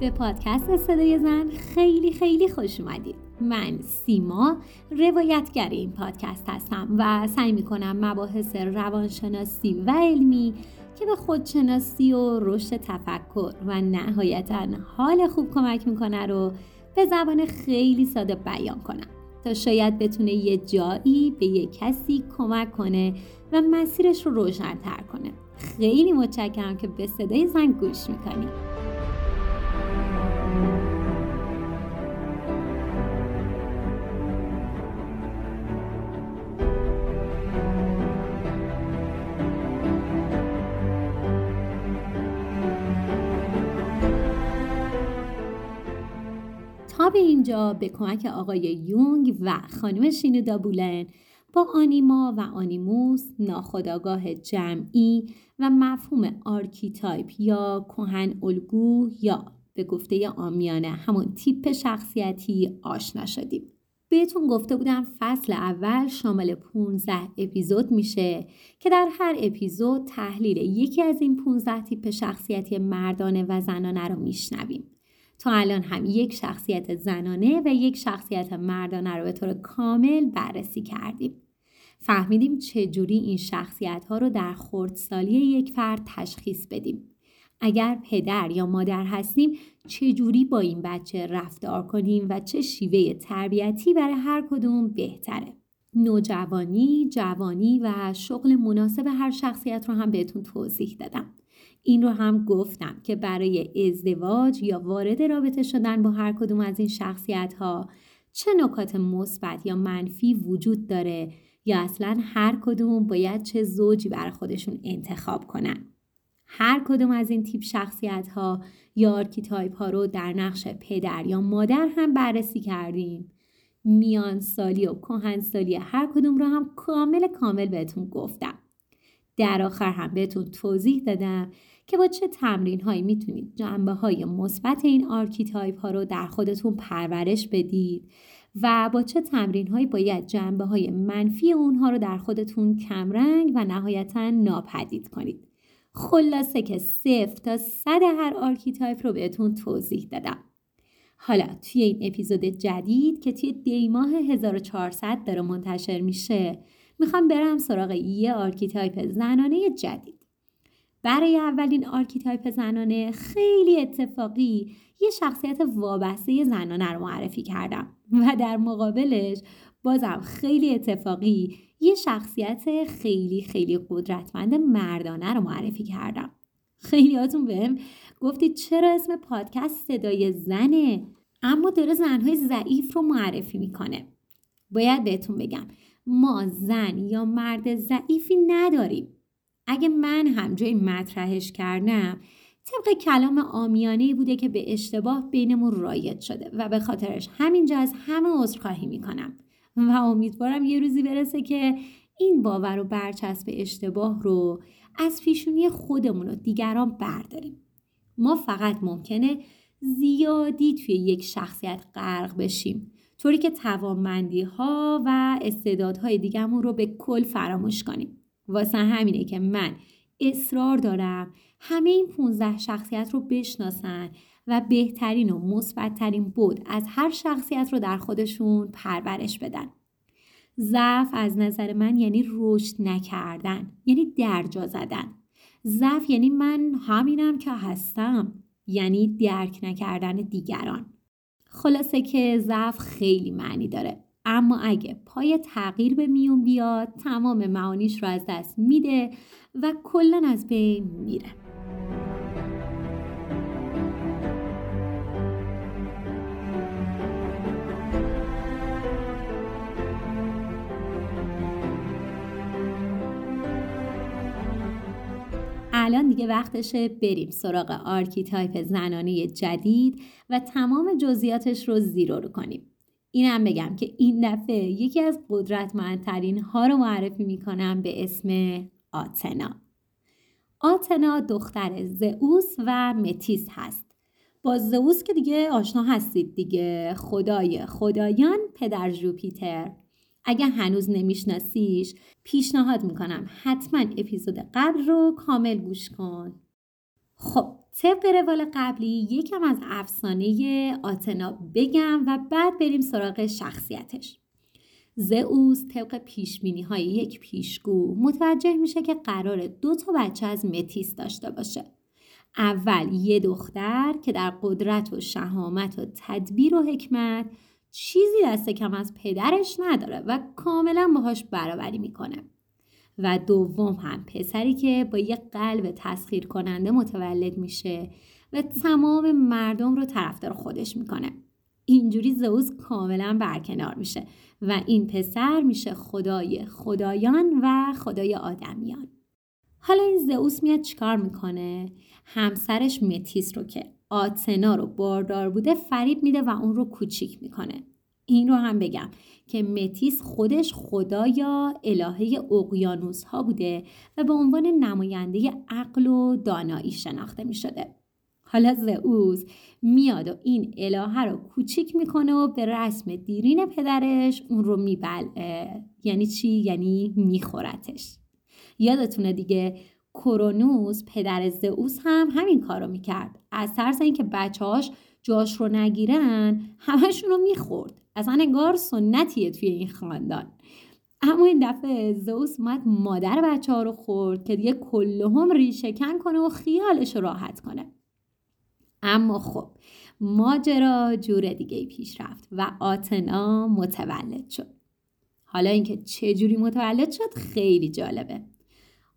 به پادکست صدای زن خیلی خیلی خوش اومدید. من سیما روایتگر این پادکست هستم و سعی می‌کنم مباحث روانشناسی و علمی که به خودشناسی و رشد تفکر و نهایتا حال خوب کمک می‌کنه رو به زبان خیلی ساده بیان کنم. تا شاید بتونه یه جایی به یه کسی کمک کنه و مسیرش رو روشنتر کنه. خیلی متشکرم که به صدای زن گوش می‌کنید تا به کمک آقای یونگ و خانم شینودا بولن با آنیما و آنیموس ناخودآگاه جمعی و مفهوم archetype یا کهن الگو یا به گفته عامیانه همون تیپ شخصیتی آشنا شدیم. بهتون گفته بودم فصل اول شامل 15 اپیزود میشه که در هر اپیزود تحلیل یکی از این 15 تیپ شخصیتی مردانه و زنانه رو میشنویم. تا الان هم یک شخصیت زنانه و یک شخصیت مردانه رو به طور کامل بررسی کردیم. فهمیدیم چجوری این شخصیت ها رو در خردسالی یک فرد تشخیص بدیم. اگر پدر یا مادر هستیم چجوری با این بچه رفتار کنیم و چه شیوه تربیتی برای هر کدوم بهتره. نوجوانی، جوانی و شغل مناسب هر شخصیت رو هم بهتون توضیح دادم. این رو هم گفتم که برای ازدواج یا وارد رابطه شدن با هر کدوم از این شخصیت ها چه نکات مثبت یا منفی وجود داره یا اصلا هر کدوم باید چه زوجی بر خودشون انتخاب کنن. هر کدوم از این تیپ شخصیت ها یا archetype ها رو در نقش پدر یا مادر هم بررسی کردیم. میان سالی و کهن سالی هر کدوم رو هم کامل کامل بهتون گفتم. در آخر هم بهتون توضیح دادم که با چه تمرین هایی می‌تونید جنبه های مثبت این archetype ها رو در خودتون پرورش بدید و با چه تمرین هایی باید جنبه های منفی اونها رو در خودتون کمرنگ و نهایتا ناپدید کنید. خلاصه که صفر تا صد هر archetype رو بهتون توضیح دادم. حالا توی این اپیزود جدید که توی دیماه 1400 داره منتشر میشه می‌خوام برم سراغ یه archetype زنانه جدید. برای اولین archetype زنانه خیلی اتفاقی یه شخصیت وابسته زنانه رو معرفی کردم. و در مقابلش بازم خیلی اتفاقی یه شخصیت خیلی خیلی قدرتمند مردانه رو معرفی کردم. خیلیاتون بهم گفتید چرا اسم پادکست صدای زنه؟ اما داره زنهای ضعیف رو معرفی می‌کنه. باید بهتون بگم ما زن یا مرد ضعیفی نداریم. اگه من هم جای مطرحش کردم طبق کلام آمیانه بوده که به اشتباه بینمون رایت شده و به خاطرش همینجا از همه عذرخواهی می‌کنم. و امیدوارم یه روزی برسه که این باور و برچسب اشتباه رو از پیشونی خودمون و دیگران برداریم. ما فقط ممکنه زیادی توی یک شخصیت غرق بشیم. طوری که توانمندی ها و استعدادهای دیگرمون رو به کل فراموش کنیم. واسه همینه که من اصرار دارم همه این 15 شخصیت رو بشناسن و بهترین و مثبتترین بود از هر شخصیت رو در خودشون پرورش بدن. ضعف از نظر من یعنی رشد نکردن یعنی درجا زدن. ضعف یعنی من همینم که هستم یعنی درک نکردن دیگران. خلاصه که ضعف خیلی معنی داره. اما اگه پای تغییر به میون بیاد تمام معانیش رو از دست میده و کلا از بین میره الان دیگه وقتشه بریم سراغ archetype زنانه جدید و تمام جزئیاتش رو زیرو رو کنیم. اینم بگم که این دفعه یکی از قدرتمندترین ها رو معرفی می‌کنم به اسم آتنا. آتنا دختر زئوس و متیس هست. با زئوس که دیگه آشنا هستید دیگه خدای خدایان پدر جوپیتر اگه هنوز نمیشناسیش پیشنهاد می‌کنم حتما اپیزود قبل رو کامل گوش کن خب طبق روال قبلی یکم از افسانه آتنا بگم و بعد بریم سراغ شخصیتش. زئوس طبق پیشبینی های یک پیشگو متوجه میشه که قرار دو تا بچه از متیس داشته باشه. اول یه دختر که در قدرت و شهامت و تدبیر و حکمت چیزی دست کم از پدرش نداره و کاملا باهاش برابری می‌کنه. و دوم هم پسری که با یه قلب تسخیر کننده متولد میشه و تمام مردم رو طرفدار خودش می‌کنه. اینجوری زئوس کاملا برکنار میشه و این پسر میشه خدای خدایان و خدای آدمیان. حالا این زئوس میاد چیکار می‌کنه؟ همسرش متیس رو که آتنا رو باردار بوده فریب میده و اون رو کوچیک می‌کنه. این رو هم بگم که متیس خودش خدا یا الهه اقیانوس ها بوده و به عنوان نماینده عقل و دانایی شناخته می شده. حالا زئوس میاد و این الهه رو کوچیک می‌کنه و به رسم دیرین پدرش اون رو میبلعه یعنی چی؟ یعنی میخورتش. یادتونه دیگه کرونوس پدر زئوس هم همین کارو می‌کرد. از ترس اینکه بچه‌هاش جاش رو نگیرن همشون رو می‌خورد اصلا انگار سنتیه توی این خاندان. اما این دفعه زئوس اومد مادر بچه ها رو خورد که دیگه کلهم ریشکن کنه و خیالش رو راحت کنه. اما خب ماجرا جور دیگه پیش رفت و آتنا متولد شد. حالا اینکه چجوری متولد شد خیلی جالبه.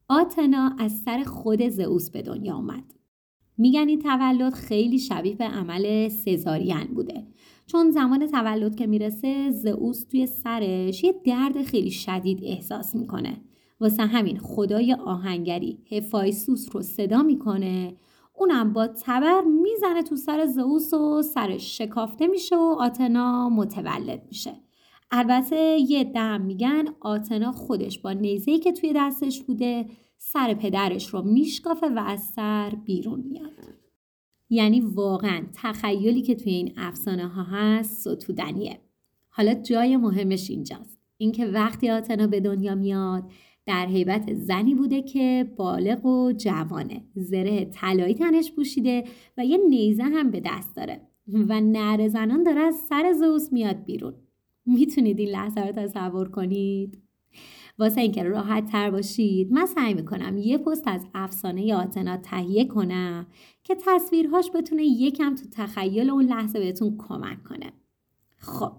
آتنا از سر خود زئوس به دنیا آمد میگن این تولد خیلی شبیه به عمل سزارین بوده. چون زمان تولد که می‌رسه زئوس توی سرش یه درد خیلی شدید احساس می‌کنه. واسه همین خدای آهنگری هفایسوس رو صدا می‌کنه. اونم با تبر می‌زنه تو سر زئوس و سرش شکافته میشه و آتنا متولد میشه. البته یه دم میگن آتنا خودش با نیزهی که توی دستش بوده سر پدرش رو میشکافه و از سر بیرون میاد. یعنی واقعا تخیلی که توی این افسانه ها هست ستودنیه. حالا جای مهمش اینجاست. اینکه وقتی آتنا به دنیا میاد در حیبت زنی بوده که بالغ و جوانه. زره طلایی تنش پوشیده و یه نیزه هم به دست داره. و نر زنان داره از سر زوس میاد بیرون. می‌تونید این لحظه رو تصور کنید؟ واسه اینکه راحت تر باشید من سعی می‌کنم یه پست از افسانه آتنا تهیه کنم که تصویرهاش بتونه یکم تو تخیل اون لحظه بهتون کمک کنه. خب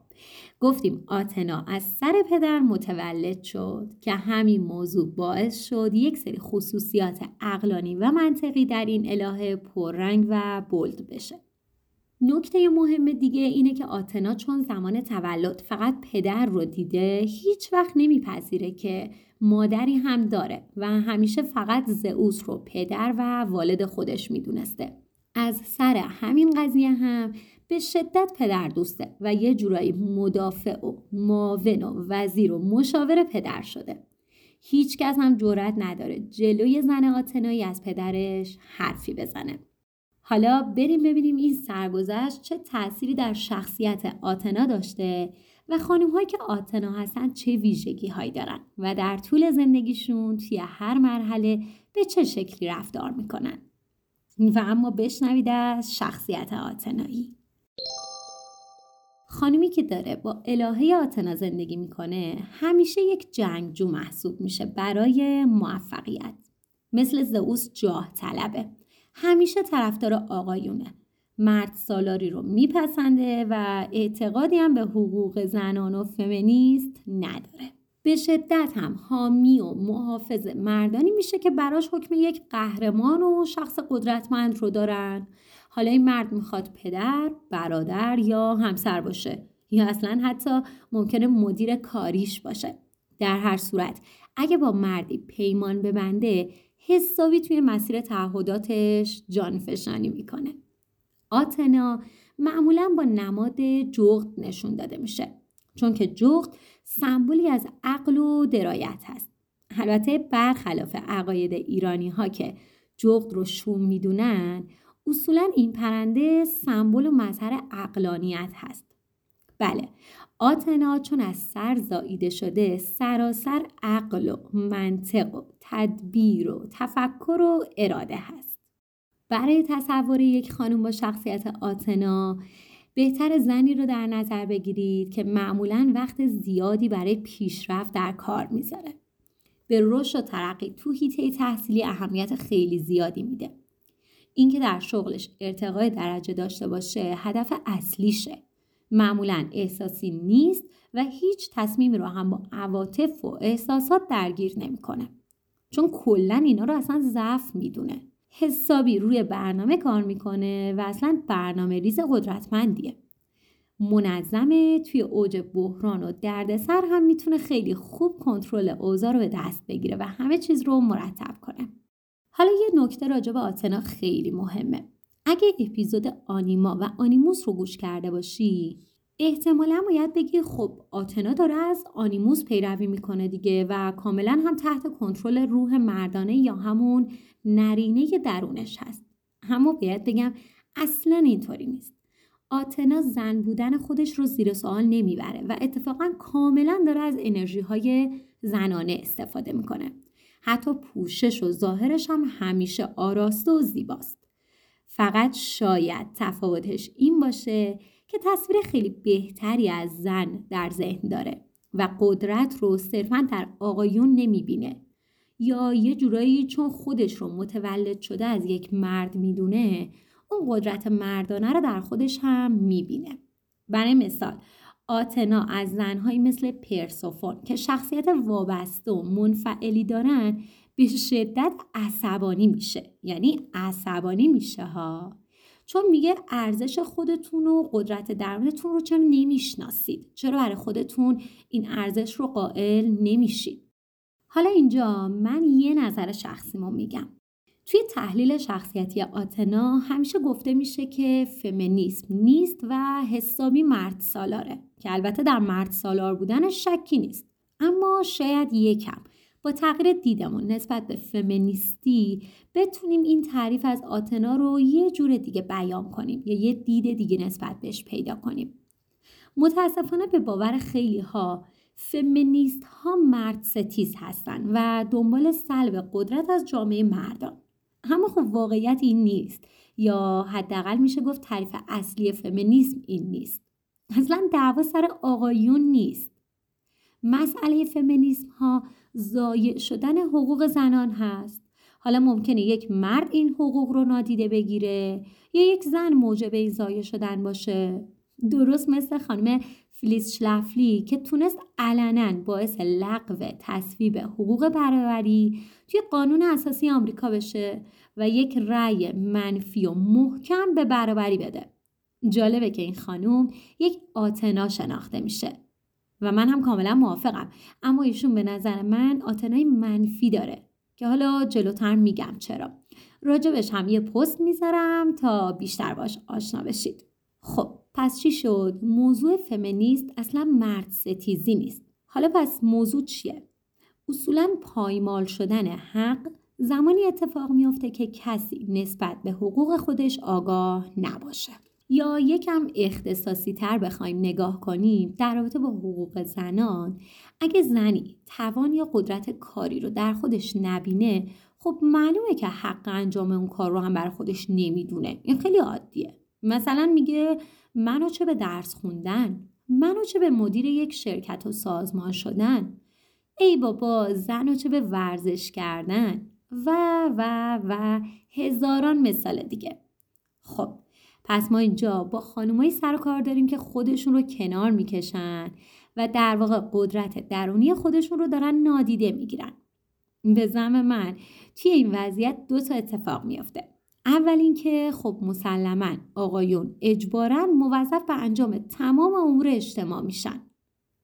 گفتیم آتنا از سر پدر متولد شد که همین موضوع باعث شد یک سری خصوصیات اقلانی و منطقی در این الهه پررنگ و بولد بشه. نکته مهم دیگه اینه که آتنا چون زمان تولد فقط پدر رو دیده هیچ وقت نمیپذیره که مادری هم داره و همیشه فقط زئوس رو پدر و والد خودش می‌دونسته. از سر همین قضیه هم به شدت پدر دوسته و یه جورایی مدافع و معاون و وزیر و مشاور پدر شده. هیچکس هم جرأت نداره جلوی زن آتنایی از پدرش حرفی بزنه. حالا بریم ببینیم این سرگذشت چه تأثیری در شخصیت آتنا داشته و خانم هایی که آتنا هستن چه ویژگی هایی دارن و در طول زندگیشون توی هر مرحله به چه شکلی رفتار می‌کنن. و اما بشنوید از شخصیت آتنایی. خانمی که داره با الهه آتنا زندگی می‌کنه همیشه یک جنگجو محسوب میشه برای موفقیت. مثل زئوس جاه طلبه همیشه طرفدار آقایونه. مرد سالاری رو میپسنده و اعتقادی هم به حقوق زنان و فمینیست نداره. به شدت هم حامی و محافظ مردانی میشه که براش حکم یک قهرمان و شخص قدرتمند رو دارن. حالا این مرد می‌خواد پدر، برادر یا همسر باشه یا اصلا حتی ممکنه مدیر کاریش باشه. در هر صورت اگه با مردی پیمان ببنده حسابی توی مسیر تعهداتش جانفشانی می‌کنه. آتنا معمولا با نماد جغد نشون داده میشه چون که جغد سمبولی از عقل و درایت هست. البته برخلاف عقاید ایرانی ها که جغد رو شوم می‌دونن اصولا این پرنده سمبل و مظهر عقلانیت هست. بله آتنا چون از سر زاییده شده سراسر عقل و منطق و تدبیر و تفکر و اراده هست. برای تصور یک خانم با شخصیت آتنا بهتر زنی رو در نظر بگیرید که معمولا وقت زیادی برای پیشرفت در کار می‌ذاره. به رشد و ترقی تو هیته تحصیلی اهمیت خیلی زیادی میده. اینکه در شغلش ارتقای درجه داشته باشه هدف اصلیشه. معمولا احساسی نیست و هیچ تصمیمی رو هم با عواطف و احساسات درگیر نمی‌کنه. چون کلا اینا رو اصلا ضعف می‌دونه. حسابی روی برنامه کار می‌کنه و اصلا برنامه ریز قدرتمندیه. منظمه توی اوج بحران و دردسر هم می‌تونه خیلی خوب کنترل اوضاع رو به دست بگیره و همه چیز رو مرتب کنه. حالا یه نکته راجع به آتنا خیلی مهمه. اگه اپیزود آنیما و آنیموس رو گوش کرده باشی احتمالا باید بگی خب آتنا داره از آنیموس پیروی می‌کنه دیگه و کاملا هم تحت کنترل روح مردانه یا همون نرینه درونش هست. اما باید بگم اصلا اینطوری نیست. آتنا زن بودن خودش رو زیر سوال نمی‌بره و اتفاقا کاملا داره از انرژی های زنانه استفاده می‌کنه. حتی پوشش و ظاهرش هم همیشه آراسته و زیباست. فقط شاید تفاوتش این باشه که تصویر خیلی بهتری از زن در ذهن داره و قدرت رو صرفا در آقایون نمی‌بینه. یا یه جورایی چون خودش رو متولد شده از یک مرد می‌دونه اون قدرت مردانه رو در خودش هم می‌بینه. برای مثال آتنا از زنهایی مثل پرسوفون که شخصیت وابسته و منفعلی دارن به شدت عصبانی میشه. یعنی عصبانی میشه ها. چون میگه ارزش خودتون و قدرت درونتون رو چرا نمی‌شناسید؟ چرا برای خودتون این ارزش رو قائل نمیشید؟ حالا اینجا من یه نظر شخصیمو میگم. توی تحلیل شخصیتی آتنا همیشه گفته میشه که فمینیسم نیست و حسابی مرد سالاره که البته در مرد سالار بودنش شکی نیست. اما شاید یکم. با تغییر دیدمون نسبت به فمینیستی بتونیم این تعریف از آتنا رو یه جور دیگه بیان کنیم یا یه دید دیگه نسبت بهش پیدا کنیم. متاسفانه به باور خیلی ها فمینیست ها مرد ستیز هستن و دنبال سلب قدرت از جامعه مردان. اما خب واقعیت این نیست یا حداقل میشه گفت تعریف اصلی فمینیسم این نیست. اصلا دعوا سر آقایون نیست. مسئله فمینیسم ها ضایع شدن حقوق زنان هست. حالا ممکنه یک مرد این حقوق رو نادیده بگیره یا یک زن موجب این ضایع شدن باشه. درست مثل خانم فلیس شلفلی که تونست علنا باعث لغو تصویب حقوق برابری توی قانون اساسی آمریکا بشه و یک رأی منفی و محکم به برابری بده. جالبه که این خانوم یک آتنا شناخته میشه. و من هم کاملا موافقم. اما ایشون به نظر من آتنای منفی داره که حالا جلوتر میگم چرا. راجبش هم یه پست می‌ذارم تا بیشتر باش آشنا بشید. خب پس چی شد؟ موضوع فمینیست اصلا مرد ستیزی نیست. حالا پس موضوع چیه؟ اصولا پایمال شدن حق زمانی اتفاق میافته که کسی نسبت به حقوق خودش آگاه نباشه. یا یکم اختصاصی تر بخوایم نگاه کنیم در رابطه با حقوق زنان اگه زنی توان یا قدرت کاری رو در خودش نبینه خب معلومه که حق انجام اون کار رو هم بر خودش نمی‌دونه. این خیلی عادیه. مثلا میگه منو چه به درس خوندن؟ منو چه به مدیر یک شرکت و سازمان شدن؟ ای بابا زن چه به ورزش کردن؟ و و و هزاران مثال دیگه. خب پس ما اینجا با خانمایی سر و کار داریم که خودشون رو کنار می‌کشن و در واقع قدرت درونی خودشون رو دارن نادیده می‌گیرن. به زم من توی این وضعیت دو تا اتفاق میافته. اول اینکه خب مسلما آقایون اجبارا موظف به انجام تمام امور اجتماع میشن.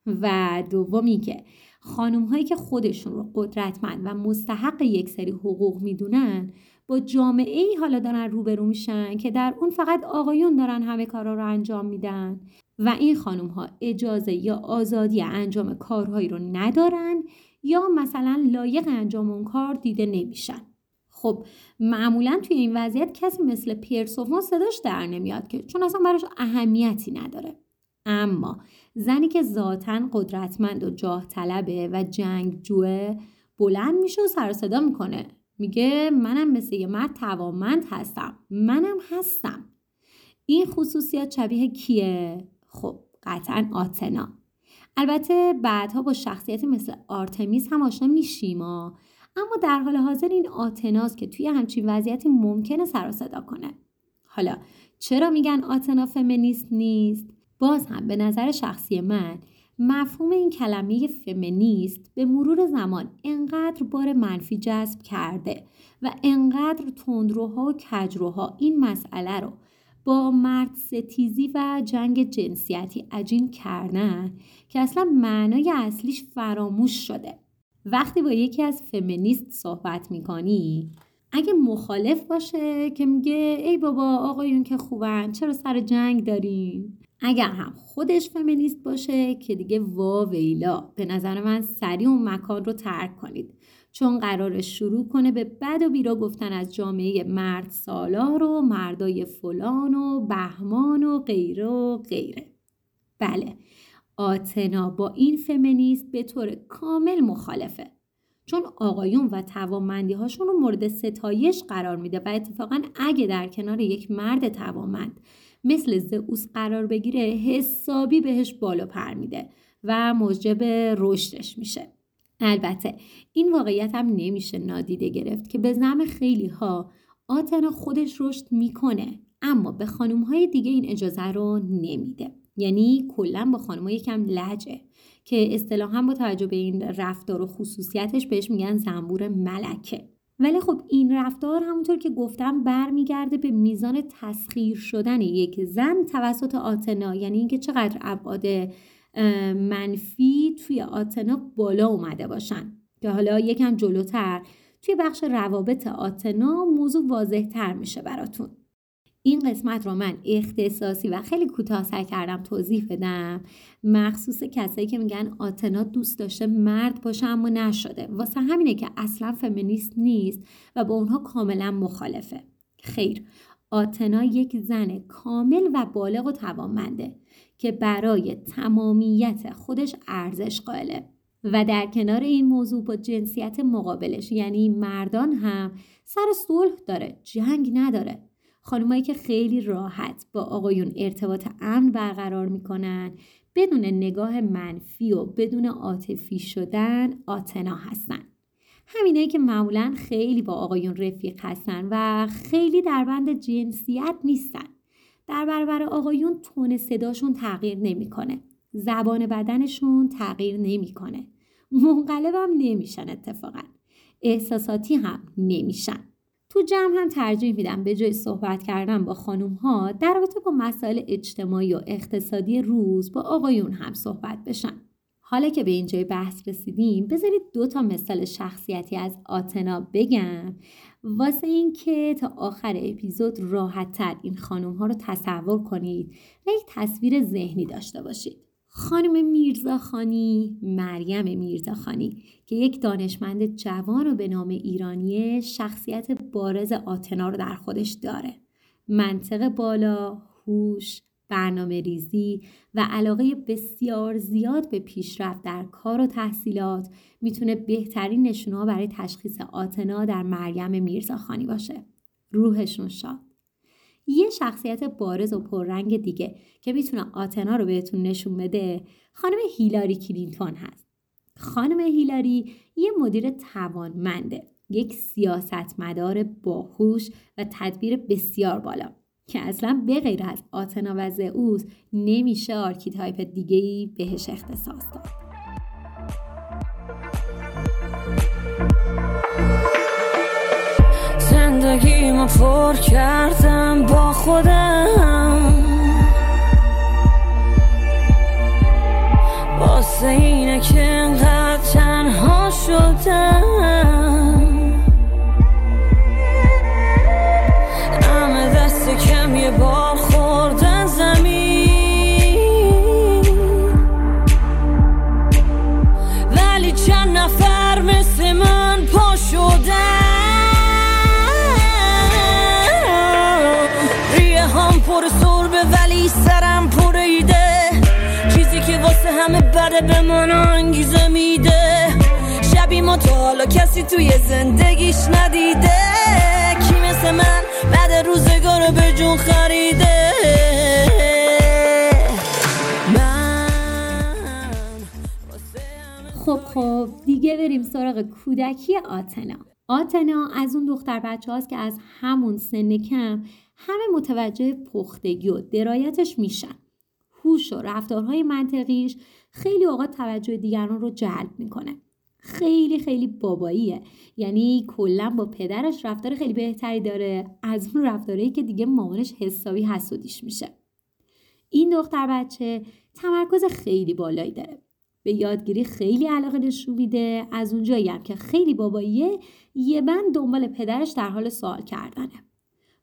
و دومی که خانم هایی که خودشون رو قدرتمند و مستحق یک سری حقوق می‌دونن با جامعه ای حالا دارن روبرو میشن که در اون فقط آقایون دارن همه کارا رو انجام میدن و این خانم ها اجازه یا آزادی انجام کارهایی رو ندارن یا مثلا لایق انجام اون کار دیده نمیشن. خب معمولا توی این وضعیت کسی مثل پیرسوفون صداش در نمیاد که چون اصلا براش اهمیتی نداره. اما زنی که ذاتا قدرتمند و جاه طلبه و جنگ جوه بلند میشه و سر صدا می‌کنه. میگه منم مثل یه مرد توانمند هستم. منم هستم. این خصوصیات شبیه کیه؟ خب قطعا آتنا. البته بعدها با شخصیتی مثل آرتمیس هم آشنا میشیم اما در حال حاضر این آتناست که توی همچین وضعیتی ممکنه سر کنه. حالا چرا میگن آتنا فمینیست نیست؟ باز هم به نظر شخصی من مفهوم این کلمه فمینیست به مرور زمان انقدر بار منفی جذب کرده و انقدر تندروها و کجروها این مسئله رو با مرد ستیزی و جنگ جنسیتی عجین کردن که اصلا معنای اصلیش فراموش شده. وقتی با یکی از فمینیست صحبت می‌کنی اگه مخالف باشه که میگه ای بابا آقایون که خوبن چرا سر جنگ داریم اگر هم خودش فمینیست باشه که دیگه وا ویلا. به نظر من سریع اون مکان رو ترک کنید. چون قرار شروع کنه به بد و بیرا گفتن از جامعه مرد سالار و مردای فلان و بهمان و غیره و غیره. بله آتنا با این فمینیست به طور کامل مخالفه. چون آقایون و توانمندی هاشون رو مورد ستایش قرار میده و اتفاقا اگه در کنار یک مرد توانمند مثل زئوس قرار بگیره حسابی بهش بالا پر میده و موجب رشدش میشه. البته این واقعیت هم نمیشه نادیده گرفت که به زم خیلی ها آتنا خودش رشد می‌کنه اما به خانم های دیگه این اجازه رو نمیده. یعنی کلا با خانم یکم لجه که اصطلاحا با توجه به این رفتار و خصوصیتش بهش میگن زنبور ملکه. ولی خب این رفتار همونطور که گفتم برمیگرده به میزان تسخیر شدن یک زن توسط آتنا. یعنی اینکه چقدر ابعاد منفی توی آتنا بالا اومده باشن. که حالا یکم جلوتر توی بخش روابط آتنا موضوع واضح تر میشه براتون. این قسمت رو من اختصاصی و خیلی کوتاه سعی کردم توضیح بدم. مخصوص کسایی که میگن آتنا دوست داشته مرد باشه اما نشده. واسه همینه که اصلا فمینیست نیست و با اونها کاملا مخالفه. خیر آتنا یک زن کامل و بالغ و توانمنده که برای تمامیت خودش ارزش قائله. و در کنار این موضوع با جنسیت مقابلش یعنی مردان هم سر صلح داره جنگ نداره. خانمایی که خیلی راحت با آقایون ارتباط امن برقرار می‌کنن بدون نگاه منفی و بدون عاطفی شدن آتنا هستن. همینایی که معمولا خیلی با آقایون رفیق هستن و خیلی در بند جنسیت نیستن. در برابر آقایون تون صداشون تغییر نمی‌کنه. زبان بدنشون تغییر نمی‌کنه. منقلبم نمیشن اتفاقا. احساساتی هم نمیشن. تو جمع هم ترجیح میدم به جای صحبت کردن با خانوم ها در رابطه با مسائل اجتماعی و اقتصادی روز با آقایون هم صحبت بشن. حالا که به اینجای بحث رسیدیم بذارید دو تا مثال شخصیتی از آتنا بگم واسه اینکه تا آخر اپیزود راحت تر این خانوم ها رو تصور کنید و یک تصویر ذهنی داشته باشید. خانم میرزاخانی مریم میرزاخانی که یک دانشمند جوان و به نام ایرانی شخصیت بارز آتنا رو در خودش داره. منطق بالا هوش برنامه ریزی و علاقه بسیار زیاد به پیشرفت در کار و تحصیلات می‌تونه بهترین نشونه برای تشخیص آتنا در مریم میرزاخانی باشه. روحشون شاد. یه شخصیت بارز و پررنگ دیگه که می‌تونه آتنا رو بهتون نشون بده خانم هیلاری کلینتون هست. خانم هیلاری یه مدیر توانمنده یک سیاستمدار باهوش و تدبیر بسیار بالا که اصلا به غیر از آتنا و زئوس نمیشه archetype دیگه ای بهش اختصاص داد. زندگیمو پر کردم با خودم. واسه اینه که انقدر تنها شدم. همه دست کم یه بار بده به من انگیزه میده. شب شبی ما تو حالا کسی توی زندگیش ندیده. کی مثل من بعد روزگار به جون خریده. خب خب دیگه بریم سراغ کودکی آتنا. آتنا از اون دختر بچه هاست که از همون سن کم همه متوجه پختگی و درایتش میشن. هوش و رفتارهای منطقیش خیلی اوقات توجه دیگران رو جلب می‌کنه. خیلی خیلی باباییه. یعنی کلا با پدرش رفتار خیلی بهتری داره از اون رفتارهایی که دیگه مامانش حسابی حسودیش میشه. این دختر بچه تمرکز خیلی بالایی داره. به یادگیری خیلی علاقه نشون میده. از اونجایی هم که خیلی باباییه یه بند دنبال پدرش در حال سوال کردنه.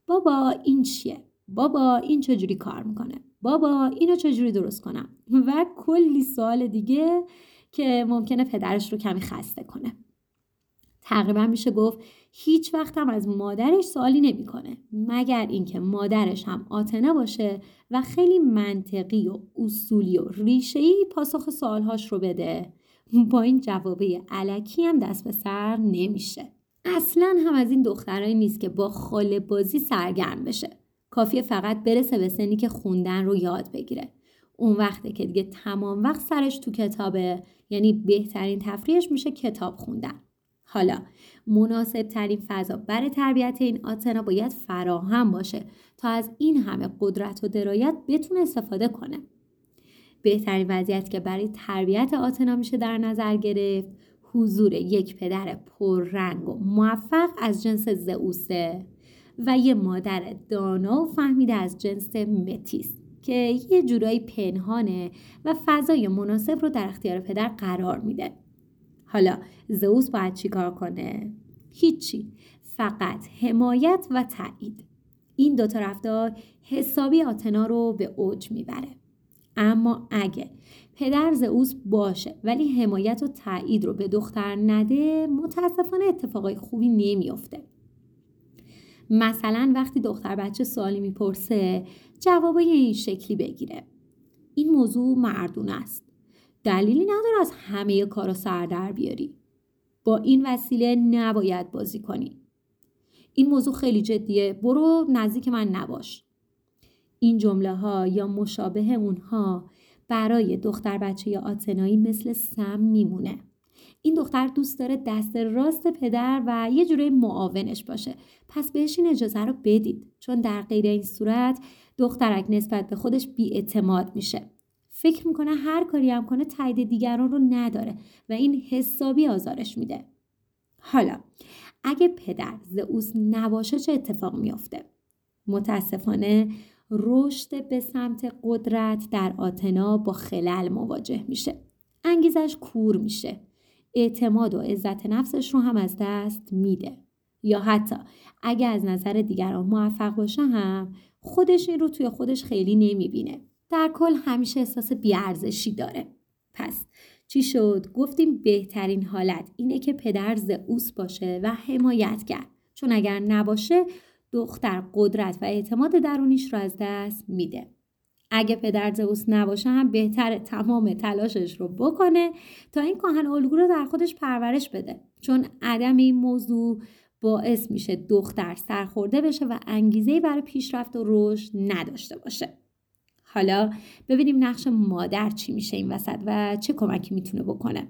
بابا این چیه؟ بابا این چجوری کار می‌کنه؟ بابا اینو چجوری درست کنم؟ و کلی سوال دیگه که ممکنه پدرش رو کمی خسته کنه. تقریبا میشه گفت هیچ وقت هم از مادرش سوالی نمی‌کنه مگر اینکه مادرش هم آتنه باشه و خیلی منطقی و اصولی و ریشه‌ای پاسخ سوالهاش رو بده. با این جوابه علکی هم دست به سر نمیشه. اصلا هم از این دخترایی نیست که با خاله بازی سرگرم بشه. کافیه فقط برسه به سنی که خوندن رو یاد بگیره. اون وقته که دیگه تمام وقت سرش تو کتابه. یعنی بهترین تفریحش میشه کتاب خوندن. حالا مناسب ترین فضا برای تربیت این آتنا باید فراهم باشه تا از این همه قدرت و درایت بتونه استفاده کنه. بهترین وضعیت که برای تربیت آتنا میشه در نظر گرفت حضور یک پدر پررنگ و موفق از جنس زئوسه. و یه مادر دانا و فهمیده از جنس متیس که یه جورایی پنهانه و فضای مناسب رو در اختیار پدر قرار میده. حالا زئوس باید چیکار کنه؟ هیچی فقط حمایت و تایید این دوتا رفتار حسابی آتنا رو به اوج می‌بره. اما اگه پدر زئوس باشه ولی حمایت و تایید رو به دختر نده متاسفانه اتفاقای خوبی نمیافته. مثلا وقتی دختر بچه سوالی می‌پرسه جوابای این شکلی بگیره. این موضوع مردون است. دلیلی نداره از همه کارا سر در بیاری. با این وسیله نباید بازی کنی. این موضوع خیلی جدیه. برو نزدیک من نباش. این جمله ها یا مشابه اونها برای دختر بچه یا آتنایی مثل سم میمونه. این دختر دوست داره دست راست پدر و یه جوره معاونش باشه. پس بهش این اجازه رو بدید چون در غیر این صورت دخترک نسبت به خودش بیاعتماد میشه. فکر می‌کنه هر کاری هم کنه تایید دیگران رو نداره و این حسابی آزارش میده. حالا اگه پدر زئوس نباشه چه اتفاق میافته؟ متاسفانه رشد به سمت قدرت در آتنا با خلل مواجه میشه. انگیزش کور میشه. اعتماد و عزت نفسش رو هم از دست میده. یا حتی اگه از نظر دیگران موفق باشه هم خودش این رو توی خودش خیلی نمی‌بینه. در کل همیشه احساس بیارزشی داره. پس چی شد؟ گفتیم بهترین حالت اینه که پدر زئوس باشه و حمایت کرد. چون اگر نباشه دختر قدرت و اعتماد درونیش رو از دست میده. اگه پدر زئوس نباشه هم بهتر تمام تلاشش رو بکنه تا این کاهن الگو رو در خودش پرورش بده. چون عدم این موضوع باعث میشه دختر سرخورده بشه و انگیزه برای پیشرفت و رشد نداشته باشه. حالا ببینیم نقش مادر چی میشه این وسط و چه کمکی می‌تونه بکنه.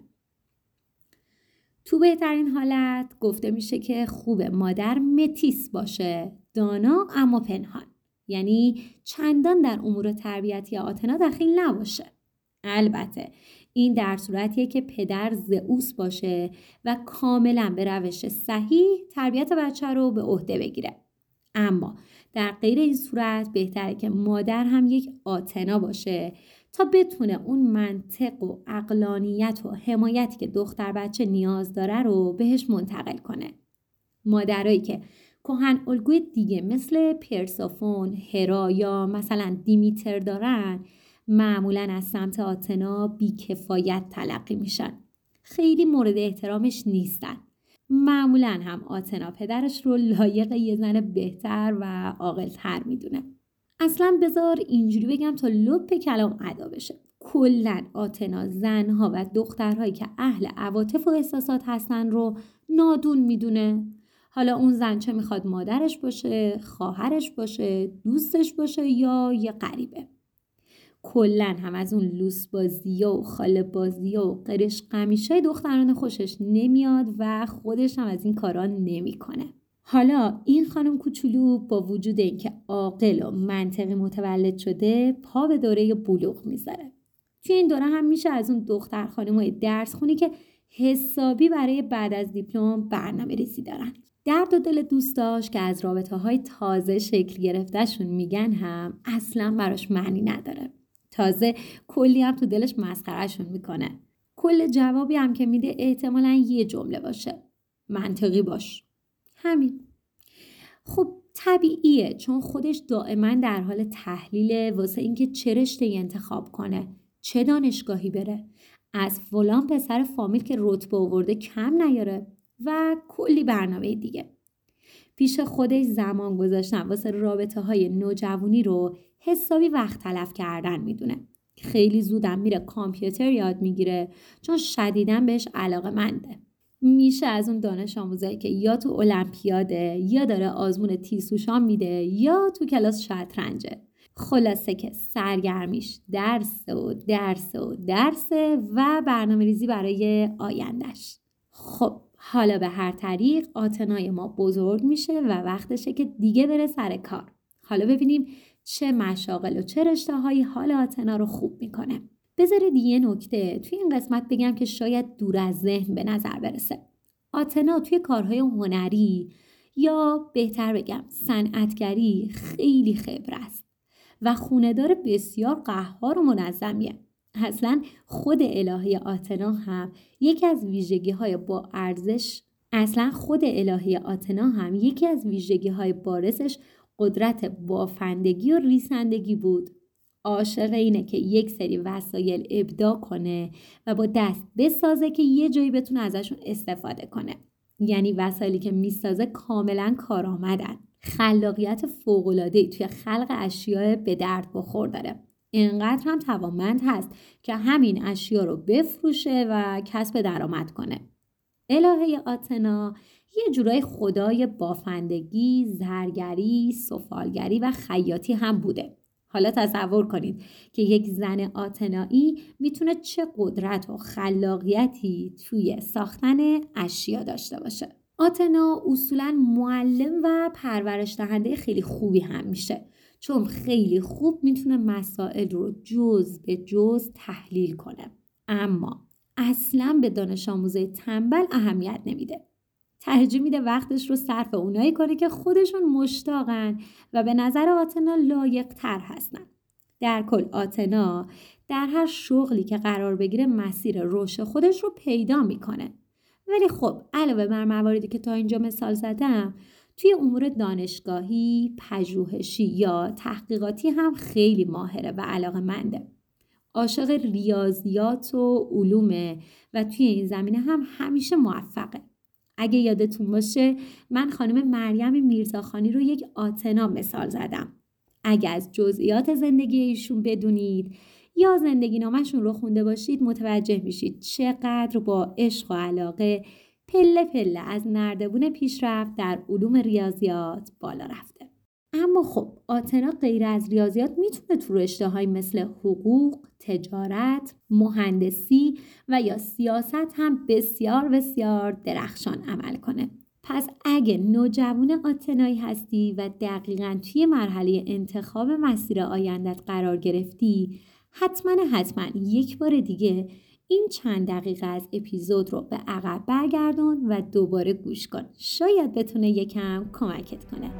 تو بهترین حالت گفته میشه که خوب مادر متیس باشه دانا اما پنهان. یعنی چندان در امور تربیتی آتنا دخیل نباشه البته این در صورتیه که پدر زئوس باشه و کاملا به روش صحیح تربیت بچه رو به عهده بگیره اما در غیر این صورت بهتره که مادر هم یک آتنا باشه تا بتونه اون منطق و اقلانیت و حمایتی که دختر بچه نیاز داره رو بهش منتقل کنه. مادرایی که کهن الگوی دیگه مثل پرسافون، هرا یا مثلا دیمیتر دارن معمولا از سمت آتنا بیکفایت تلقی میشن. خیلی مورد احترامش نیستن. معمولا هم آتنا پدرش رو لایق یه زن بهتر و عاقلتر می‌دونه اصلا بذار اینجوری بگم تا لپ کلام ادا بشه کلا آتنا زنها و دخترهایی که اهل عواطف و احساسات هستن رو نادون می‌دونه حالا اون زن چه می‌خواد مادرش باشه خواهرش باشه دوستش باشه یا یه غریبه. کلا هم از اون لوس بازی و خاله بازی و قرش قمیشه دختران خوشش نمیاد و خودش هم از این کارا نمی‌کنه. حالا این خانم کوچولو با وجود اینکه عاقل و منطقی متولد شده پا به دوره بلوغ می‌ذاره. توی این دوره هم میشه از اون دختر خانم های درس خونی که حسابی برای بعد از دیپلم برنامه ریزی دارن. درد و دل دوستاش که از رابطه های تازه شکل گرفتهشون میگن هم اصلا براش معنی نداره. تازه کلی هم تو دلش مسخرهشون می‌کنه. کل جوابی هم که میده احتمالا یه جمله باشه. منطقی باش. همین. خب طبیعیه چون خودش دائما در حال تحلیل واسه اینکه چه رشته انتخاب کنه چه دانشگاهی بره. از فلان پسر فامیل که رتبه آورده کم نیاره. و کلی برنامه دیگه. پیش خودش زمان گذاشتن واسه رابطه های نوجوانی رو حسابی وقت تلف کردن می‌دونه. خیلی زودم میره کامپیوتر یاد می‌گیره چون شدیدن بهش علاقه منده. میشه از اون دانش آموزایی که یا تو المپیاده یا داره آزمون تیسوشان میده یا تو کلاس شطرنجه. خلاصه که سرگرمیش درس و درس و درس و برنامه ریزی برای آیندهش. خب حالا به هر طریق آتنای ما بزرگ میشه و وقتشه که دیگه بره سر کار. حالا ببینیم چه مشاغل و چه رشته هایی حال آتنا رو خوب می‌کنه. بذارید یه نکته توی این قسمت بگم که شاید دور از ذهن به نظر برسه. آتنا توی کارهای هنری یا بهتر بگم صنعتگری خیلی خبر است و خوندار بسیار قهار و منظمیه. اصلا خود الهی آتنا هم یکی از ویژگی های با ارزش اصلا خود الهی آتنا هم یکی از ویژگی های بارزش قدرت بافندگی و ریسندگی بود. عاشق اینه که یک سری وسایل ابداع کنه و با دست بسازه که یه جایی بتونه ازشون استفاده کنه. یعنی وسایلی که می‌سازه کاملا کارآمدن. خلاقیت فوق‌العاده‌ای توی خلق اشیاء به درد بخور داره. اینقدر هم توانمند هست که همین اشیا رو بفروشه و کسب درآمد کنه الهه آتنا یه جورای خدای بافندگی، زرگری، سفالگری و خیاطی هم بوده. حالا تصور کنید که یک زن آتنایی می‌تونه چه قدرت و خلاقیتی توی ساختن اشیا داشته باشه. آتنا اصولا معلم و پرورش دهنده خیلی خوبی هم میشه چون خیلی خوب می‌تونه مسائل رو جز به جز تحلیل کنه اما اصلا به دانش آموزه تنبل اهمیت نمیده. ترجیح میده وقتش رو صرف اونایی کنه که خودشون مشتاقن و به نظر آتنا لایق تر هستن. در کل آتنا در هر شغلی که قرار بگیره مسیر رشد خودش رو پیدا می‌کنه. ولی خب علاوه بر مواردی که تا اینجا مثال زدم توی امور دانشگاهی، پژوهشی یا تحقیقاتی هم خیلی ماهره و علاقه منده. عاشق ریاضیات و علومه و توی این زمینه هم همیشه موفقه. اگه یادتون باشه من خانم مریم میرزاخانی رو یک آتنا مثال زدم. اگه از جزئیات زندگی ایشون بدونید یا زندگی نامشون رو خونده باشید متوجه میشید چقدر با عشق و علاقه پله پله از نردبون پیشرفت در علوم ریاضیات بالا رفته. اما خب آتنا غیر از ریاضیات می‌تونه تو رشته های مثل حقوق، تجارت، مهندسی و یا سیاست هم بسیار بسیار درخشان عمل کنه. پس اگه نوجوان آتنایی هستی و دقیقا توی مرحله انتخاب مسیر آیندت قرار گرفتی حتما حتما یک بار دیگه این چند دقیقه از اپیزود رو به عقب برگردون و دوباره گوش کن. شاید بتونه یکم کمکت کنه.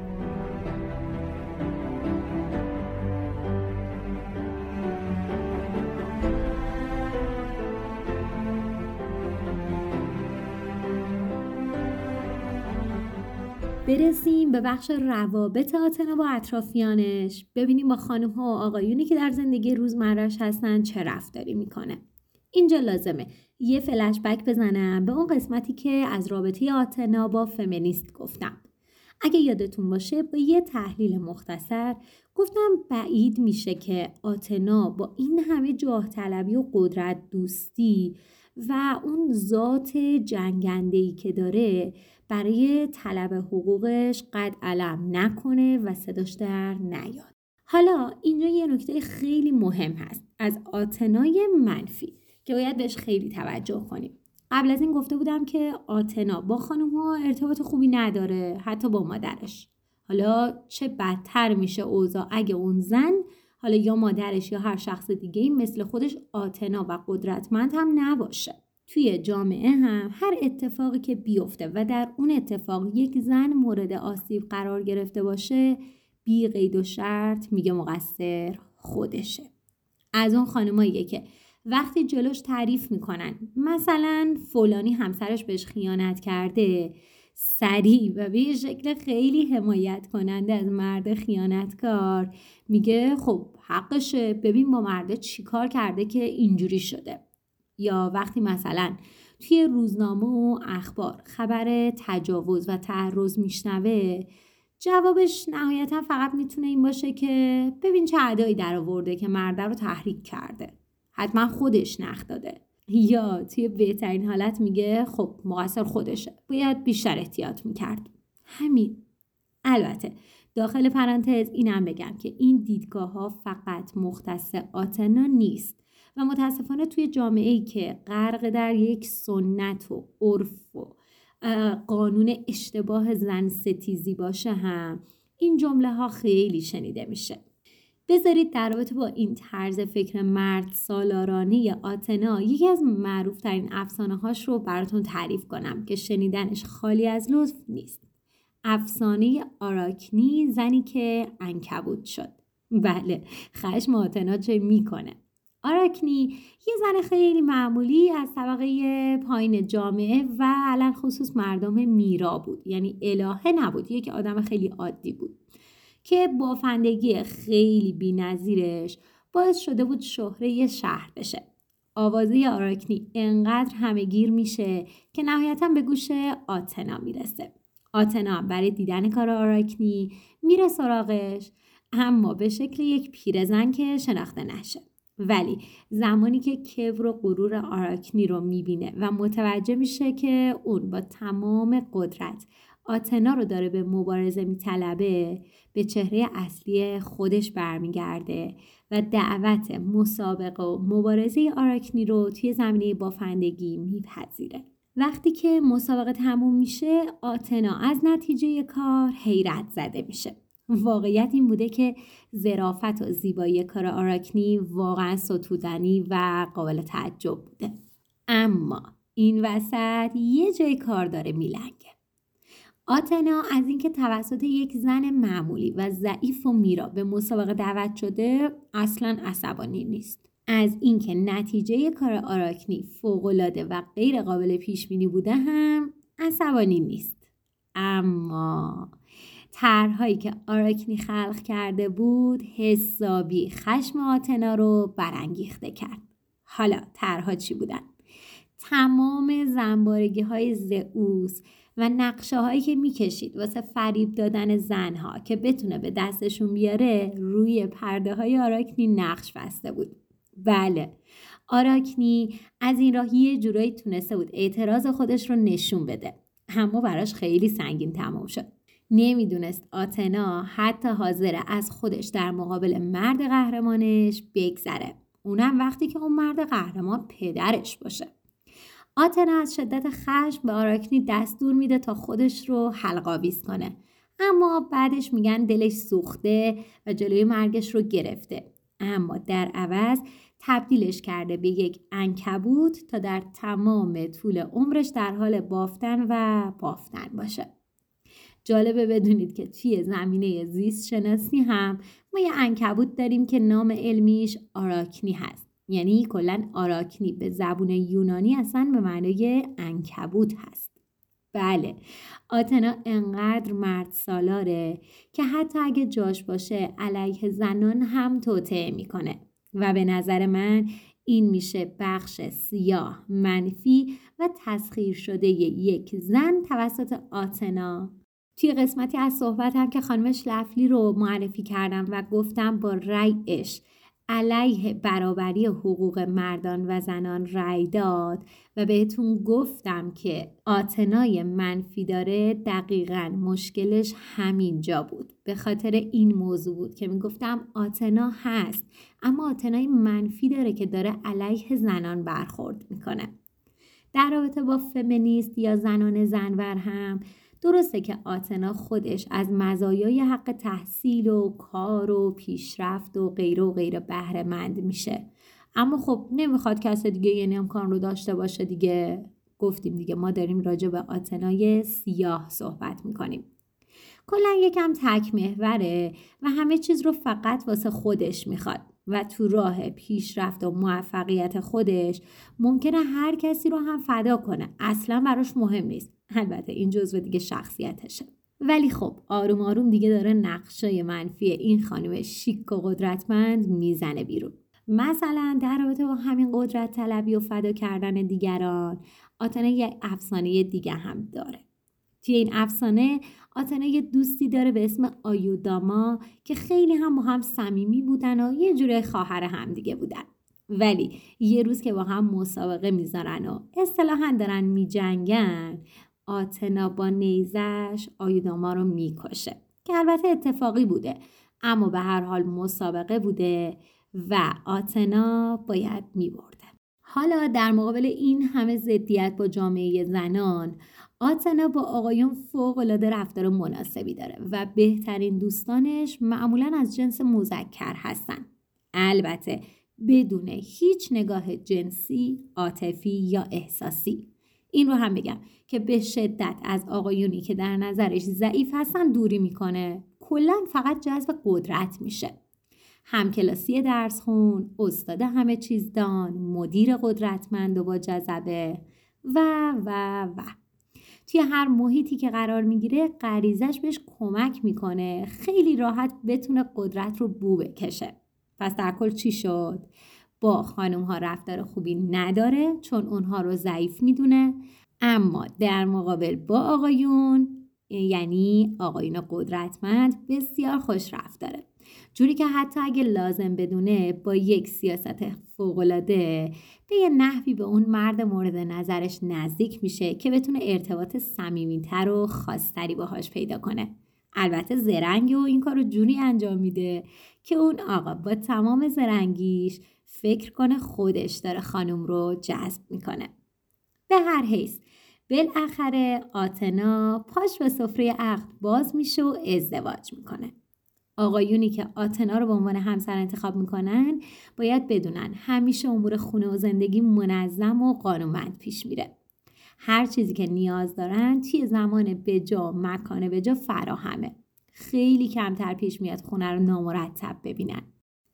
برسیم به بخش روابط آتنا با اطرافیانش. ببینیم با خانم ها و آقایونی که در زندگی روزمرش هستن چه رفتاری می‌کنه. اینجا لازمه. یه فلش بک بزنم به اون قسمتی که از رابطه آتنا با فمینیست گفتم. اگه یادتون باشه با یه تحلیل مختصر گفتم بعید میشه که آتنا با این همه جاه طلبی و قدرت دوستی و اون ذات جنگندهی که داره برای طلب حقوقش قد علم نکنه و صداش در نیاد. حالا اینجا یه نکته خیلی مهم هست. از آتنای منفی. که باید بهش خیلی توجه کنیم. قبل از این گفته بودم که آتنا با خانم ها ارتباط خوبی نداره حتی با مادرش. حالا چه بدتر میشه اوضاع اگه اون زن حالا یا مادرش یا هر شخص دیگه مثل خودش آتنا و قدرتمند هم نباشه. توی جامعه هم هر اتفاقی که بیفته و در اون اتفاق یک زن مورد آسیب قرار گرفته باشه بی قید و شرط میگه مقصر خودشه از اون خانماییه که وقتی جلوش تعریف می‌کنن مثلا فلانی همسرش بهش خیانت کرده سریع و به شکل خیلی حمایت کننده از مرد خیانتکار میگه خب حقشه ببین با مرده چیکار کرده که اینجوری شده. یا وقتی مثلا توی روزنامه و اخبار خبر تجاوز و تعرض میشنوه جوابش نهایتا فقط می‌تونه این باشه که ببین چه عدایی در آورده که مرده رو تحریک کرده. حتما خودش نخ داده. یا توی بهترین حالت میگه خب مقصر خودشه. باید بیشتر احتیاط می‌کرد. همین. البته داخل پرانتز اینم بگم که این دیدگاه ها فقط مختص آتنا نیست و متاسفانه توی جامعه ای که غرق در یک سنت و عرف و قانون اشتباه زن ستیزی باشه هم این جمله ها خیلی شنیده میشه. بذارید در رابطه با این طرز فکر مرد سالارانی آتنا یکی از معروف ترین افسانه هاش رو براتون تعریف کنم که شنیدنش خالی از لطف نیست. افسانه آراکنی زنی که انکبود شد. بله خشم آتنا چه می‌کنه؟ آراکنی یه زن خیلی معمولی از طبقه پایین جامعه و علل خصوص مردم میرا بود. یعنی الهه نبود یک آدم خیلی عادی بود. که بافندگی خیلی بینظیرش باعث شده بود شهره شهر بشه. آوازه آراکنی انقدر همه گیر میشه که نهایتا به گوش آتنا می‌رسه. آتنا برای دیدن کار آراکنی میره سراغش اما به شکل یک پیرزن که شناخته نشه. ولی زمانی که کبر و غرور آراکنی رو می‌بینه و متوجه میشه که اون با تمام قدرت آتنا رو داره به مبارزه میطلبه به چهره اصلی خودش برمیگرده و دعوت مسابقه و مبارزه آراکنی رو توی زمینه بافندگی میپذیره. وقتی که مسابقه تموم میشه آتنا از نتیجه کار حیرت زده میشه. واقعیت این بوده که زرافت و زیبایی کار آراکنی واقعا ستودنی و قابل تعجب بوده. اما این وسط یه جای کار داره میلنگه. آتنا از اینکه توسط یک زن معمولی و ضعیف و میرا به مسابقه دعوت شده اصلا عصبانی نیست. از اینکه نتیجه کار آراکنی فوقالعاده و غیر قابل پیش بینی بوده هم عصبانی نیست. اما طرحهایی که آراکنی خلق کرده بود حسابی خشم آتنا رو برانگیخته کرد. حالا طرحها چی بودن؟ تمام زنبارگی های زئوس و نقشه هایی که می‌کشید واسه فریب دادن زنها که بتونه به دستشون بیاره روی پرده های آراکنی نقش بسته بود. بله آراکنی از این راه یه جورایی تونسته بود اعتراض خودش رو نشون بده. اما براش خیلی سنگین تمام شد. نمی‌دونست آتنا حتی حاضره از خودش در مقابل مرد قهرمانش بگذره. اونم وقتی که اون مرد قهرمان پدرش باشه. آتنا از شدت خشم به آراکنی دستور میده تا خودش رو حلقاویز کنه. اما بعدش میگن دلش سوخته و جلوی مرگش رو گرفته. اما در عوض تبدیلش کرده به یک انکبوت تا در تمام طول عمرش در حال بافتن و بافتن باشه. جالبه بدونید که توی زمینه زیست شناسی هم ما یه انکبوت داریم که نام علمیش آراکنی هست. یعنی کلا آراکنی. به زبون یونانی اصلا به معنای انکبوت هست. بله آتنا انقدر مرد سالاره که حتی اگه جاش باشه علیه زنان هم توطعه می‌کنه. و به نظر من این میشه بخش سیاه منفی و تسخیر شده یک زن توسط آتنا. توی قسمتی از صحبتم که خانم شلفلی رو معرفی کردم و گفتم با رأیش علیه برابری حقوق مردان و زنان رأی داد و بهتون گفتم که آتنای منفی داره دقیقا مشکلش همین جا بود. به خاطر این موضوع بود که می‌گفتم آتنا هست اما آتنای منفی داره که داره علیه زنان برخورد می‌کنه. در رابطه با فمینیست یا زنان زنور هم درسته که آتنا خودش از مزایای حق تحصیل و کار و پیشرفت و غیره و غیره بهره مند میشه. اما خب نمی‌خواد کس دیگه این امکان رو داشته باشه دیگه. گفتیم دیگه ما داریم راجع به آتنای سیاه صحبت می‌کنیم. کلا یکم تک محوره و همه چیز رو فقط واسه خودش می‌خواد و تو راه پیشرفت و موفقیت خودش ممکنه هر کسی رو هم فدا کنه. اصلا براش مهم نیست. البته این جزو دیگه شخصیتشه. ولی خب آروم آروم دیگه داره نقشه منفی این خانم شیک و قدرتمند می‌زنه بیرون. مثلا در رابطه با همین قدرت طلبی و فدا کردن دیگران آتنه یک افسانه دیگه هم داره. توی این افسانه آتنا یه دوستی داره به اسم آیوداما که خیلی هم با هم صمیمی بودن و یه جوره خواهر هم دیگه بودن. ولی یه روز که با هم مسابقه می‌ذارن و اصطلاحا دارن میجنگن آتنا با نیزش آیوداما رو می‌کشه که البته اتفاقی بوده اما به هر حال مسابقه بوده و آتنا باید میبرده حالا در مقابل این همه ضدیت با جامعه زنان آتنا با آقایون فوق العاده رفتار مناسبی داره و بهترین دوستانش معمولا از جنس مذکر هستن. البته بدون هیچ نگاه جنسی، عاطفی یا احساسی. این رو هم بگم که به شدت از آقایونی که در نظرش ضعیف هستن دوری می‌کنه. کلا فقط جذب قدرت میشه. همکلاسی درس خون، استاد همه چیز دان، مدیر قدرتمند و با جذبه. و و و. توی هر محیطی که قرار می‌گیره غریزش بهش کمک می‌کنه. خیلی راحت بتونه قدرت رو بو بکشه. پس در کل چی شد؟ با خانم ها رفتار خوبی نداره چون اونها رو ضعیف می‌دونه. اما در مقابل با آقایون یعنی آقایون قدرتمند بسیار خوش رفتاره. جوری که حتی اگه لازم بدونه با یک سیاست فوقالعاده به یه نحوی به اون مرد مورد نظرش نزدیک میشه که بتونه ارتباط صمیمیتر و خاصتری باهاش پیدا کنه. البته زرنگ و این کار رو جوری انجام میده که اون آقا با تمام زرنگیش فکر کنه خودش داره خانم رو جذب می‌کنه. به هر حیث بالاخره آتنا پاش به سفره عقد باز میشه و ازدواج می‌کنه. آقایونی که آتنا رو به عنوان همسر انتخاب می‌کنن باید بدونن همیشه امور خونه و زندگی منظم و قانونمند پیش میره. هر چیزی که نیاز دارن توی زمان بجا مکان بجا فراهمه. خیلی کمتر پیش میاد خونه رو نامرتب ببینن.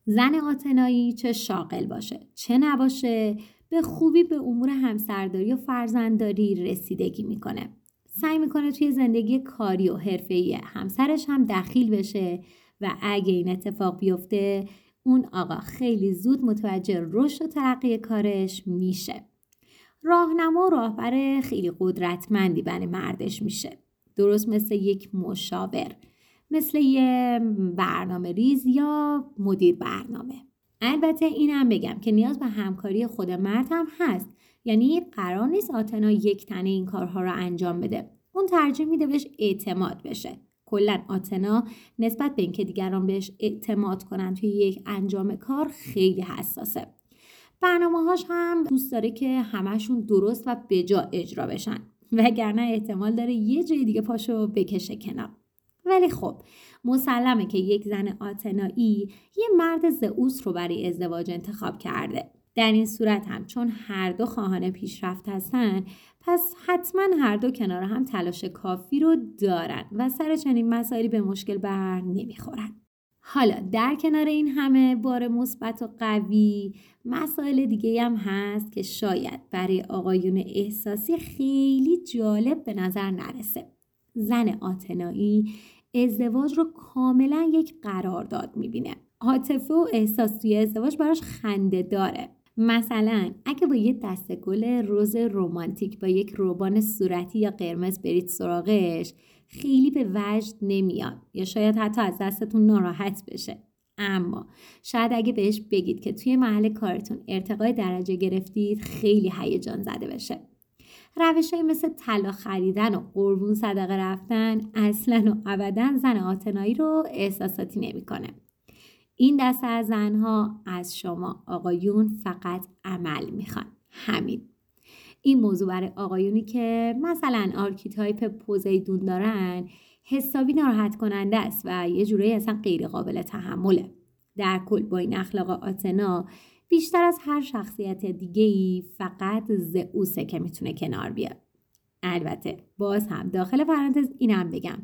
زن آتنایی چه شاغل باشه چه نباشه به خوبی به امور همسرداری و فرزندداری رسیدگی می‌کنه. سعی می‌کنه توی زندگی کاری و حرفه‌ای همسرش هم دخیل بشه و اگه این اتفاق بیفته اون آقا خیلی زود متوجه رشد و ترقی کارش میشه. راهنما و راهبر خیلی قدرتمندی برای مردش میشه. درست مثل یک مشاور. مثل یه برنامه ریز یا مدیر برنامه. البته اینم بگم که نیاز به همکاری خود مرد هم هست. یعنی قرار نیست آتنا یک تنه این کارها رو انجام بده. اون ترجیح میده بهش اعتماد بشه. کلا آتنا نسبت به اینکه دیگران بهش اعتماد کنن توی یک انجام کار خیلی حساسه. برنامه هاش هم دوست داره که همشون درست و بجا اجرا بشن. وگرنه احتمال داره یه جای دیگه پاشو بکشه کنار. ولی خب مسلمه که یک زن آتنایی یه مرد زئوس رو برای ازدواج انتخاب کرده. در این صورت هم چون هر دو خواهان پیشرفت هستن پس حتما هر دو کنار هم تلاش کافی رو دارن و سر چنین مسائلی به مشکل بر نمی‌خورن. حالا در کنار این همه بار مثبت و قوی مسائل دیگه هم هست که شاید برای آقایون احساسی خیلی جالب به نظر نرسه. زن آتنایی ازدواج رو کاملا یک قرارداد می‌بینه. عاطفه و احساس توی ازدواج براش خنده داره. مثلا اگه با یه دسته گل روز رومانتیک با یک روبان صورتی یا قرمز برید سراغش خیلی به وجد نمیاد. یا شاید حتی از دستتون ناراحت بشه. اما شاید اگه بهش بگید که توی محل کارتون ارتقای درجه گرفتید خیلی هیجان زده بشه. روش های مثل طلا خریدن و قربون صدقه رفتن اصلا و ابدا زن آتنایی رو احساساتی نمی‌کنه. این دسته از زنها از شما آقایون فقط عمل می‌خوان. همین. این موضوع برای آقایونی که مثلا archetype پوزیدون دارن حسابی ناراحت کننده است و یه جورایی اصلا غیر قابل تحمله. در کل با این اخلاق آتنا بیشتر از هر شخصیت دیگه ای فقط زئوسه که می‌تونه کنار بیاد. البته باز هم داخل پرانتز اینم بگم.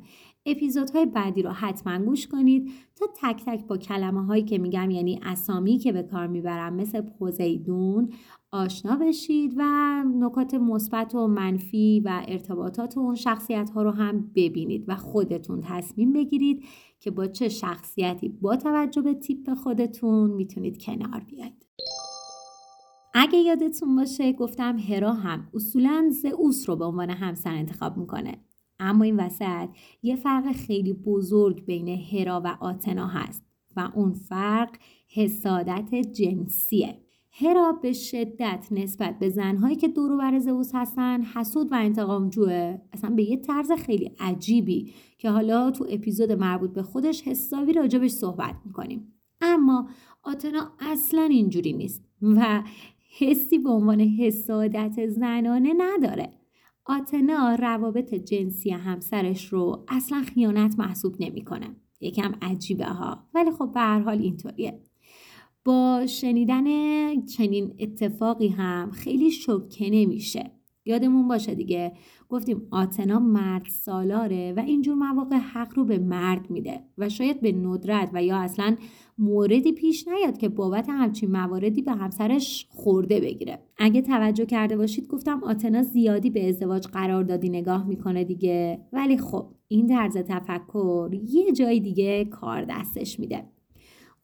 اپیزودهای بعدی رو حتما گوش کنید تا تک تک با کلمه هایی که میگم یعنی اسامی که به کار می‌برم مثل پوزیدون آشنا بشید و نکات مثبت و منفی و ارتباطات اون شخصیت ها رو هم ببینید و خودتون تصمیم بگیرید که با چه شخصیتی با توجه به تیپ خودتون می‌تونید کنار بیاید. اگه یادتون باشه گفتم هرا هم اصولا زئوس رو به عنوان همسر انتخاب می‌کنه. اما این وسط یه فرق خیلی بزرگ بین هرا و آتنا هست و اون فرق حسادت جنسیه. هرا به شدت نسبت به زنهایی که دورو بر زئوس هستن حسود و انتقام جوه. اصلا به یه طرز خیلی عجیبی که حالا تو اپیزود مربوط به خودش حسابی راجبش صحبت می‌کنیم. اما آتنا اصلا اینجوری نیست و حسی به عنوان حسادت زنانه نداره. آتنا روابط جنسی همسرش رو اصلا خیانت محسوب نمی‌کنه. یکم عجیبه ها. ولی خب به هر حال اینطوریه. با شنیدن چنین اتفاقی هم خیلی شوکه نمیشه. یادمون باشه دیگه. گفتیم آتنا مرد سالاره و اینجور مواقع حق رو به مرد میده و شاید به ندرت و یا اصلا موردی پیش نیاد که بابت همچین مواردی به همسرش خورده بگیره. اگه توجه کرده باشید گفتم آتنا زیادی به ازدواج قرار دادی نگاه می‌کنه دیگه. ولی خب این طرز تفکر یه جای دیگه کار دستش میده.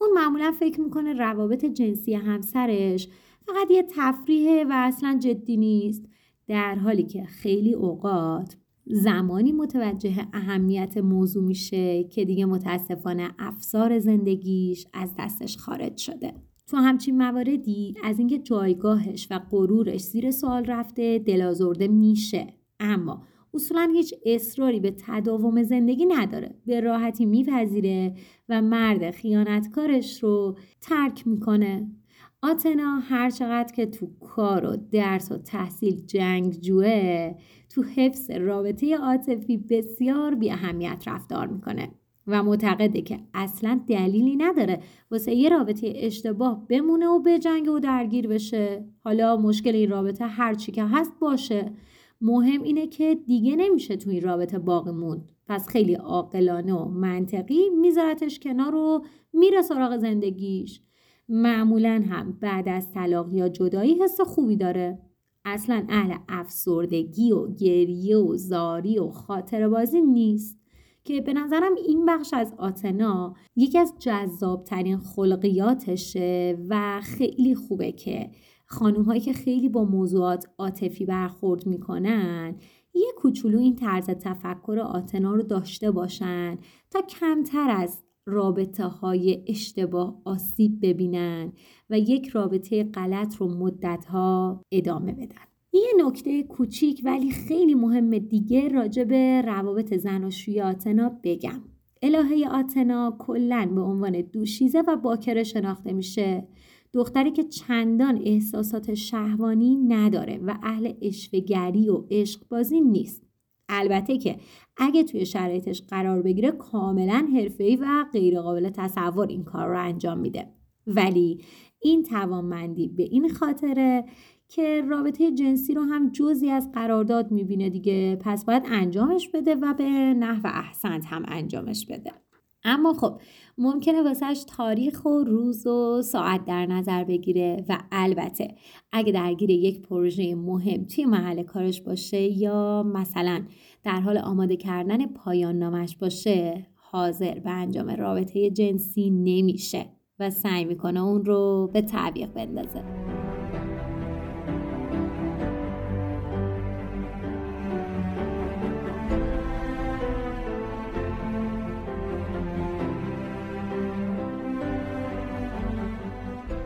اون معمولا فکر می‌کنه روابط جنسی همسرش فقط یه تفریحه و اصلا جدی نیست. در حالی که خیلی اوقات زمانی متوجه اهمیت موضوع میشه که دیگه متاسفانه افسار زندگیش از دستش خارج شده. تو همچین مواردی از اینکه جایگاهش و غرورش زیر سوال رفته دلازرده میشه. اما اصولا هیچ اصراری به تداوم زندگی نداره. به راحتی میپذیره و مرد خیانتکارش رو ترک می‌کنه. آتنا هر چقدر که تو کار و درس و تحصیل جوه تو حفظ رابطه عاطفی بسیار بی اهمیت رفتار می‌کنه و معتقده که اصلا دلیلی نداره واسه یه رابطه اشتباه بمونه و به جنگ و درگیر بشه. حالا مشکل این رابطه هرچی که هست باشه. مهم اینه که دیگه نمیشه تو این رابطه باقی موند. پس خیلی عاقلانه و منطقی میذارتش کنار و میره سراغ زندگیش. معمولا هم بعد از طلاق یا جدایی حس خوبی داره. اصلا اهل افسردگی و گریه و زاری و خاطر بازی نیست. که به نظرم این بخش از آتنا یکی از جذابترین خلقیاتشه و خیلی خوبه که خانوم هایی که خیلی با موضوعات عاطفی برخورد می‌کنن یه کوچولو این طرز تفکر آتنا رو داشته باشن تا کمتر از رابطه های اشتباه آسیب ببینن و یک رابطه غلط رو مدت ها ادامه بدن. یه نکته کوچیک ولی خیلی مهم دیگه راجع به روابط زناشویی آتنا بگم. الهه آتنا کلا به عنوان دوشیزه و باکره شناخته میشه. دختری که چندان احساسات شهوانی نداره و اهل اشوگری و عشقبازی نیست. البته که اگه توی شرایطش قرار بگیره کاملا حرفه‌ای و غیرقابل تصور این کار رو انجام میده. ولی این توانمندی به این خاطره که رابطه جنسی رو هم جزی از قرارداد می‌بینه دیگه پس باید انجامش بده و به نحو احسنت هم انجامش بده. اما خب ممکنه واسهش تاریخ و روز و ساعت در نظر بگیره و البته اگه درگیر یک پروژه مهم توی محل کارش باشه یا مثلا در حال آماده کردن پایان نامش باشه حاضر به انجام رابطه جنسی نمیشه و سعی می‌کنه اون رو به تعویق بندازه.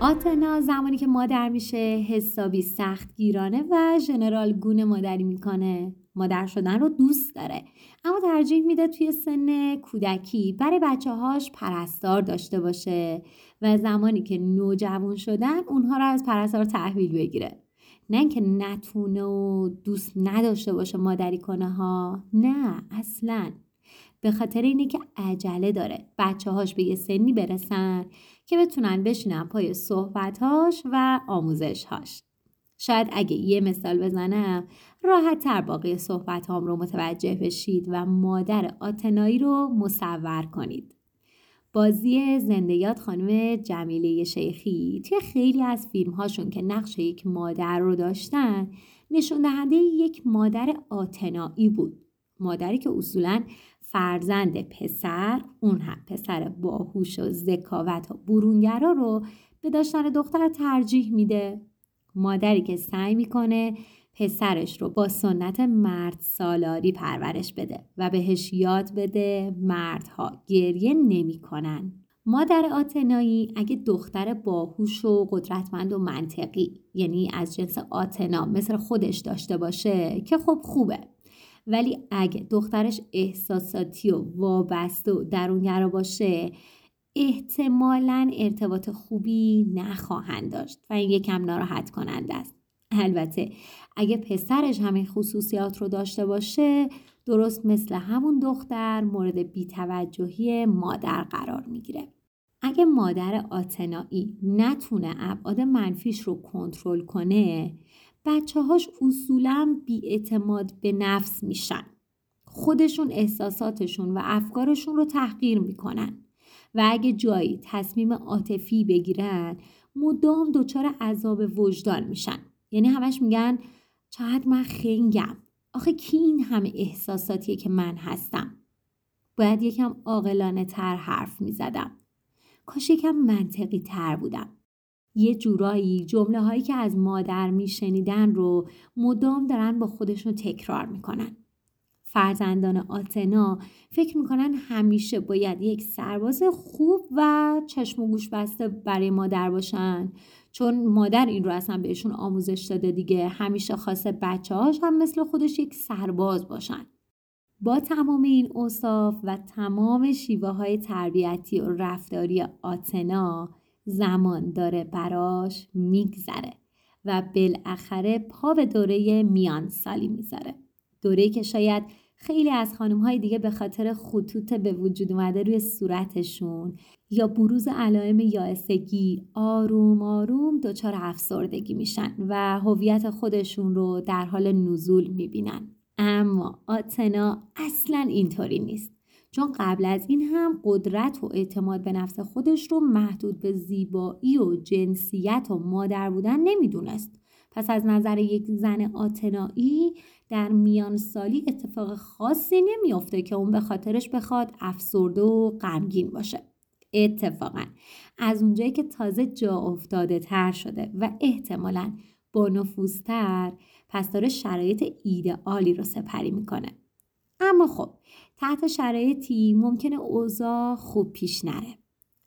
آتنا زمانی که مادر میشه حسابی سخت گیرانه و ژنرال گونه مادری می‌کنه. مادر شدن رو دوست داره اما ترجیح میده توی سن کودکی برای بچه هاش پرستار داشته باشه و زمانی که نوجوان شدن اونها رو از پرستار تحویل بگیره. نه اینکه نتونه و دوست نداشته باشه مادری کنه ها. نه اصلا. به خاطر اینه که عجله داره. بچه هاش به یه سنی برسن که بتونن بشینن پای صحبتهاش و آموزشهاش. شاید اگه یه مثال بزنم راحت تر باقی صحبت هام رو متوجه بشید و مادر آتنایی رو مصور کنید. بازی زندیات خانم جمیله شیخی توی خیلی از فیلم هاشون که نقش یک مادر رو داشتن نشون دهنده یک مادر آتنایی بود. مادری که اصولا فرزند پسر اون هم پسر باهوش و ذکاوت و برونگرا رو به داشتن دختر ترجیح میده مادری که سعی می‌کنه پسرش رو با سنت مرد سالاری پرورش بده و بهش یاد بده مردها گریه نمی‌کنن. مادر آتنایی اگه دختر باهوش و قدرتمند و منطقی یعنی از جنس آتنا مثل خودش داشته باشه که خب خوبه ولی اگه دخترش احساساتی و وابسته و درونگرا باشه احتمالا ارتباط خوبی نخواهند داشت و این یکم ناراحت کننده است. البته اگه پسرش همین خصوصیات رو داشته باشه درست مثل همون دختر مورد بیتوجهی مادر قرار می‌گیره. اگه مادر آتنایی نتونه ابعاد منفیش رو کنترل کنه بچه هاش اصولا بیاعتماد به نفس میشن. خودشون احساساتشون و افکارشون رو تحقیر می‌کنن. و اگه جایی تصمیم عاطفی بگیرن مدام دچار عذاب وجدان میشن. یعنی همش میگن چقدر من خنگم. آخه کی این همه احساساتیه که من هستم؟ باید یکم عاقلانه تر حرف می‌زدم. کاش یکم منطقی تر بودم. یه جورایی جمله هایی که از مادر میشنیدن رو مدام دارن با خودشون تکرار می‌کنن. فرزندان آتنا فکر می‌کنن همیشه باید یک سرباز خوب و چشم و گوش بسته برای مادر باشن. چون مادر این رو اصلا بهشون آموزش داده دیگه. همیشه خواسته بچه هاش هم مثل خودش یک سرباز باشن. با تمام این اصاف و تمام شیوه های تربیتی و رفتاری آتنا زمان داره براش میگذره و بالاخره پا به دوره میان سالی می‌ذاره. دوره که شاید خیلی از خانم های دیگه به خاطر خطوط به وجود اومده روی صورتشون یا بروز علائم یائسگی آروم آروم دچار افسردگی میشن و هویت خودشون رو در حال نزول می‌بینن. اما آتنا اصلا اینطوری نیست. چون قبل از این هم قدرت و اعتماد به نفس خودش رو محدود به زیبایی و جنسیت و مادر بودن نمی‌دونست. پس از نظر یک زن آتنایی در میان سالی اتفاق خاصی نمیافته که اون به خاطرش بخواد افسرده و غمگین باشه. اتفاقا از اونجایی که تازه جا افتاده تر شده و احتمالا با نفوذتر پس داره شرایط ایدئالی رو سپری می‌کنه. اما خب تحت شرایطی ممکنه اوضاع خوب پیش نره.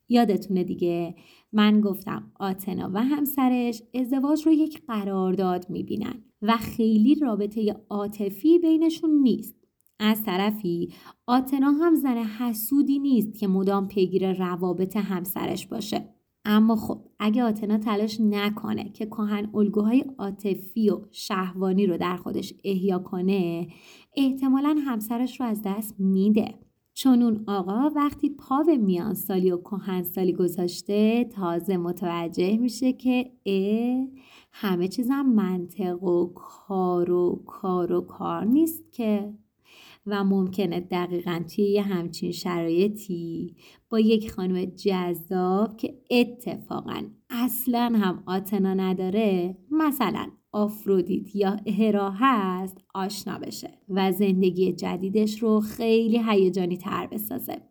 یادتونه دیگه من گفتم آتنا و همسرش ازدواج رو یک قرارداد می‌بینن و خیلی رابطه عاطفی بینشون نیست. از طرفی آتنا هم زن حسودی نیست که مدام پیگیر روابط همسرش باشه. اما خب اگه آتنا تلاش نکنه که کهن الگوهای عاطفی و شهوانی رو در خودش احیا کنه احتمالا همسرش رو از دست میده. چون اون آقا وقتی پا به میان سالی و کهن سالی گذاشته تازه متوجه میشه که اه همه چیزم منطق و کار و کار و کار نیست که. و ممکنه دقیقا توی یه همچین شرایطی با یک خانم جذاب که اتفاقا اصلا هم آتنا نداره مثلا آفرودیت یا هرا هست آشنا بشه و زندگی جدیدش رو خیلی هیجانی تر بسازه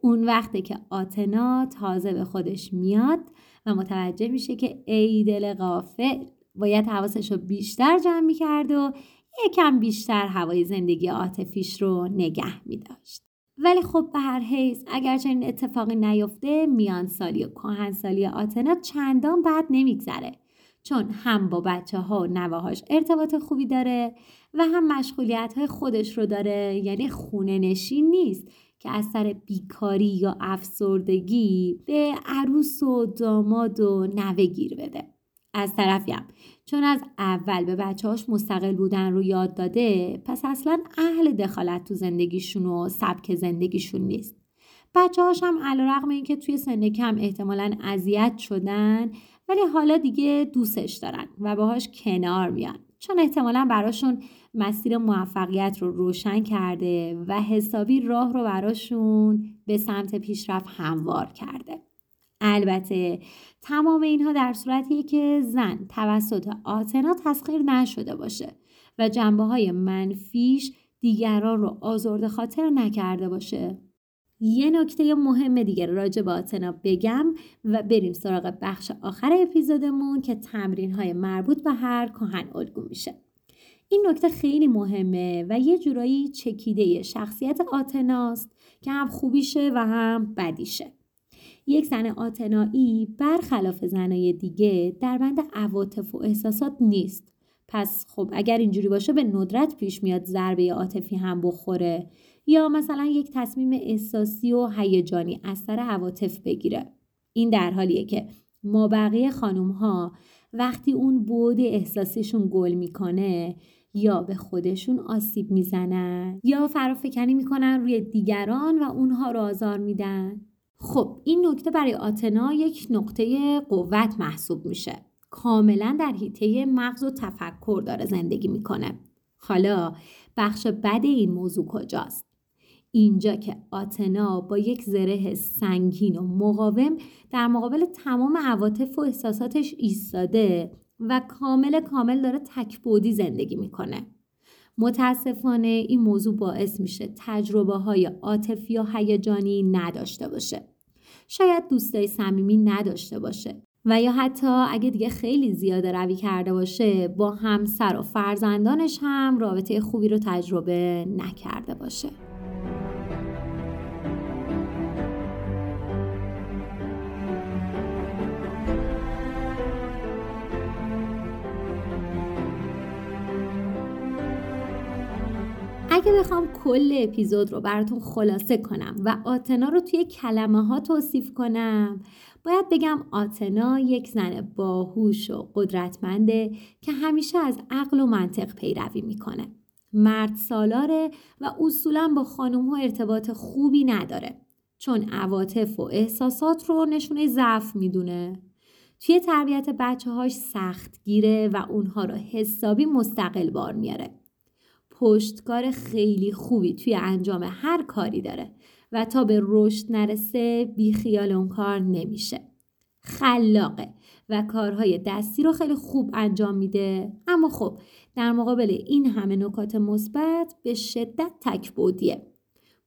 اون وقته که آتنا تازه به خودش میاد و متوجه میشه که ای دل غافل باید حواسش رو بیشتر جمع می‌کرد و یکم بیشتر هوای زندگی عاطفیش رو نگه می داشت. ولی خب به هر حیث اگر چنین اتفاقی نیفته میان سالی و کهنسالی آتنا چندان بد نمیگذره. چون هم با بچه ها و نواهاش ارتباط خوبی داره و هم مشغولیت های خودش رو داره. یعنی خونه نشین نیست که از سر بیکاری یا افسردگی به عروس و داماد و نوه گیر بده. از طرفیم. چون از اول به بچه هاش مستقل بودن رو یاد داده پس اصلا اهل دخالت تو زندگیشون و سبک زندگیشون نیست. بچه هاش هم علا رقم این که توی سن کم احتمالا اذیت شدن ولی حالا دیگه دوستش دارن و باهاش کنار میان. چون احتمالا براشون مسیر موفقیت رو روشن کرده و حسابی راه رو براشون به سمت پیشرفت هموار کرده. البته تمام اینها در صورتیه که زن توسط آتنا تسخیر نشده باشه و جنبه های منفیش دیگران رو آزرده خاطر نکرده باشه. یه نکته مهم دیگه راجع به آتنا بگم و بریم سراغ بخش آخر اپیزودمون که تمرین های مربوط به هر کهن الگو میشه. این نکته خیلی مهمه و یه جورایی چکیده شخصیت آتناست که هم خوبیشه و هم بدیشه. یک زن آتنایی برخلاف زنای دیگه در بند عواطف و احساسات نیست. پس خب اگر اینجوری باشه به ندرت پیش میاد ضربه عاطفی هم بخوره یا مثلا یک تصمیم احساسی و هیجانی از سر عواطف بگیره. این در حالیه که ما بقیه خانوم ها وقتی اون بود احساسیشون گل می‌کنه یا به خودشون آسیب می‌زنن یا فرافکنی می‌کنن روی دیگران و اونها رو آزار میدن. خب این نکته برای آتنا یک نقطه قوت محسوب میشه. کاملا در حیطه مغز و تفکر داره زندگی می‌کنه. حالا بخش بد این موضوع کجاست؟ اینجا که آتنا با یک زره سنگین و مقاوم در مقابل تمام عواطف و احساساتش ایستاده و کامل کامل داره تکبودی زندگی می‌کنه. متاسفانه این موضوع باعث میشه تجربه های عاطفی و هیجانی نداشته باشه. شاید دوستای صمیمی نداشته باشه و یا حتی اگه دیگه خیلی زیاده روی کرده باشه با همسر و فرزندانش هم رابطه خوبی رو تجربه نکرده باشه. اگه بخوام کل اپیزود رو براتون خلاصه کنم و آتنا رو توی کلمه ها توصیف کنم. باید بگم آتنا یک زن باهوش و قدرتمنده که همیشه از عقل و منطق پیروی می‌کنه. مرد سالاره و اصولا با خانوم ها ارتباط خوبی نداره چون عواطف و احساسات رو نشونه ضعف می‌دونه. توی تربیت بچه هاش سخت گیره و اونها رو حسابی مستقل بار میاره. پشتکار خیلی خوبی توی انجام هر کاری داره و تا به رشد نرسه بی خیال اون کار نمیشه. خلاقه و کارهای دستی رو خیلی خوب انجام میده. اما خب در مقابل این همه نکات مثبت به شدت تکبودیه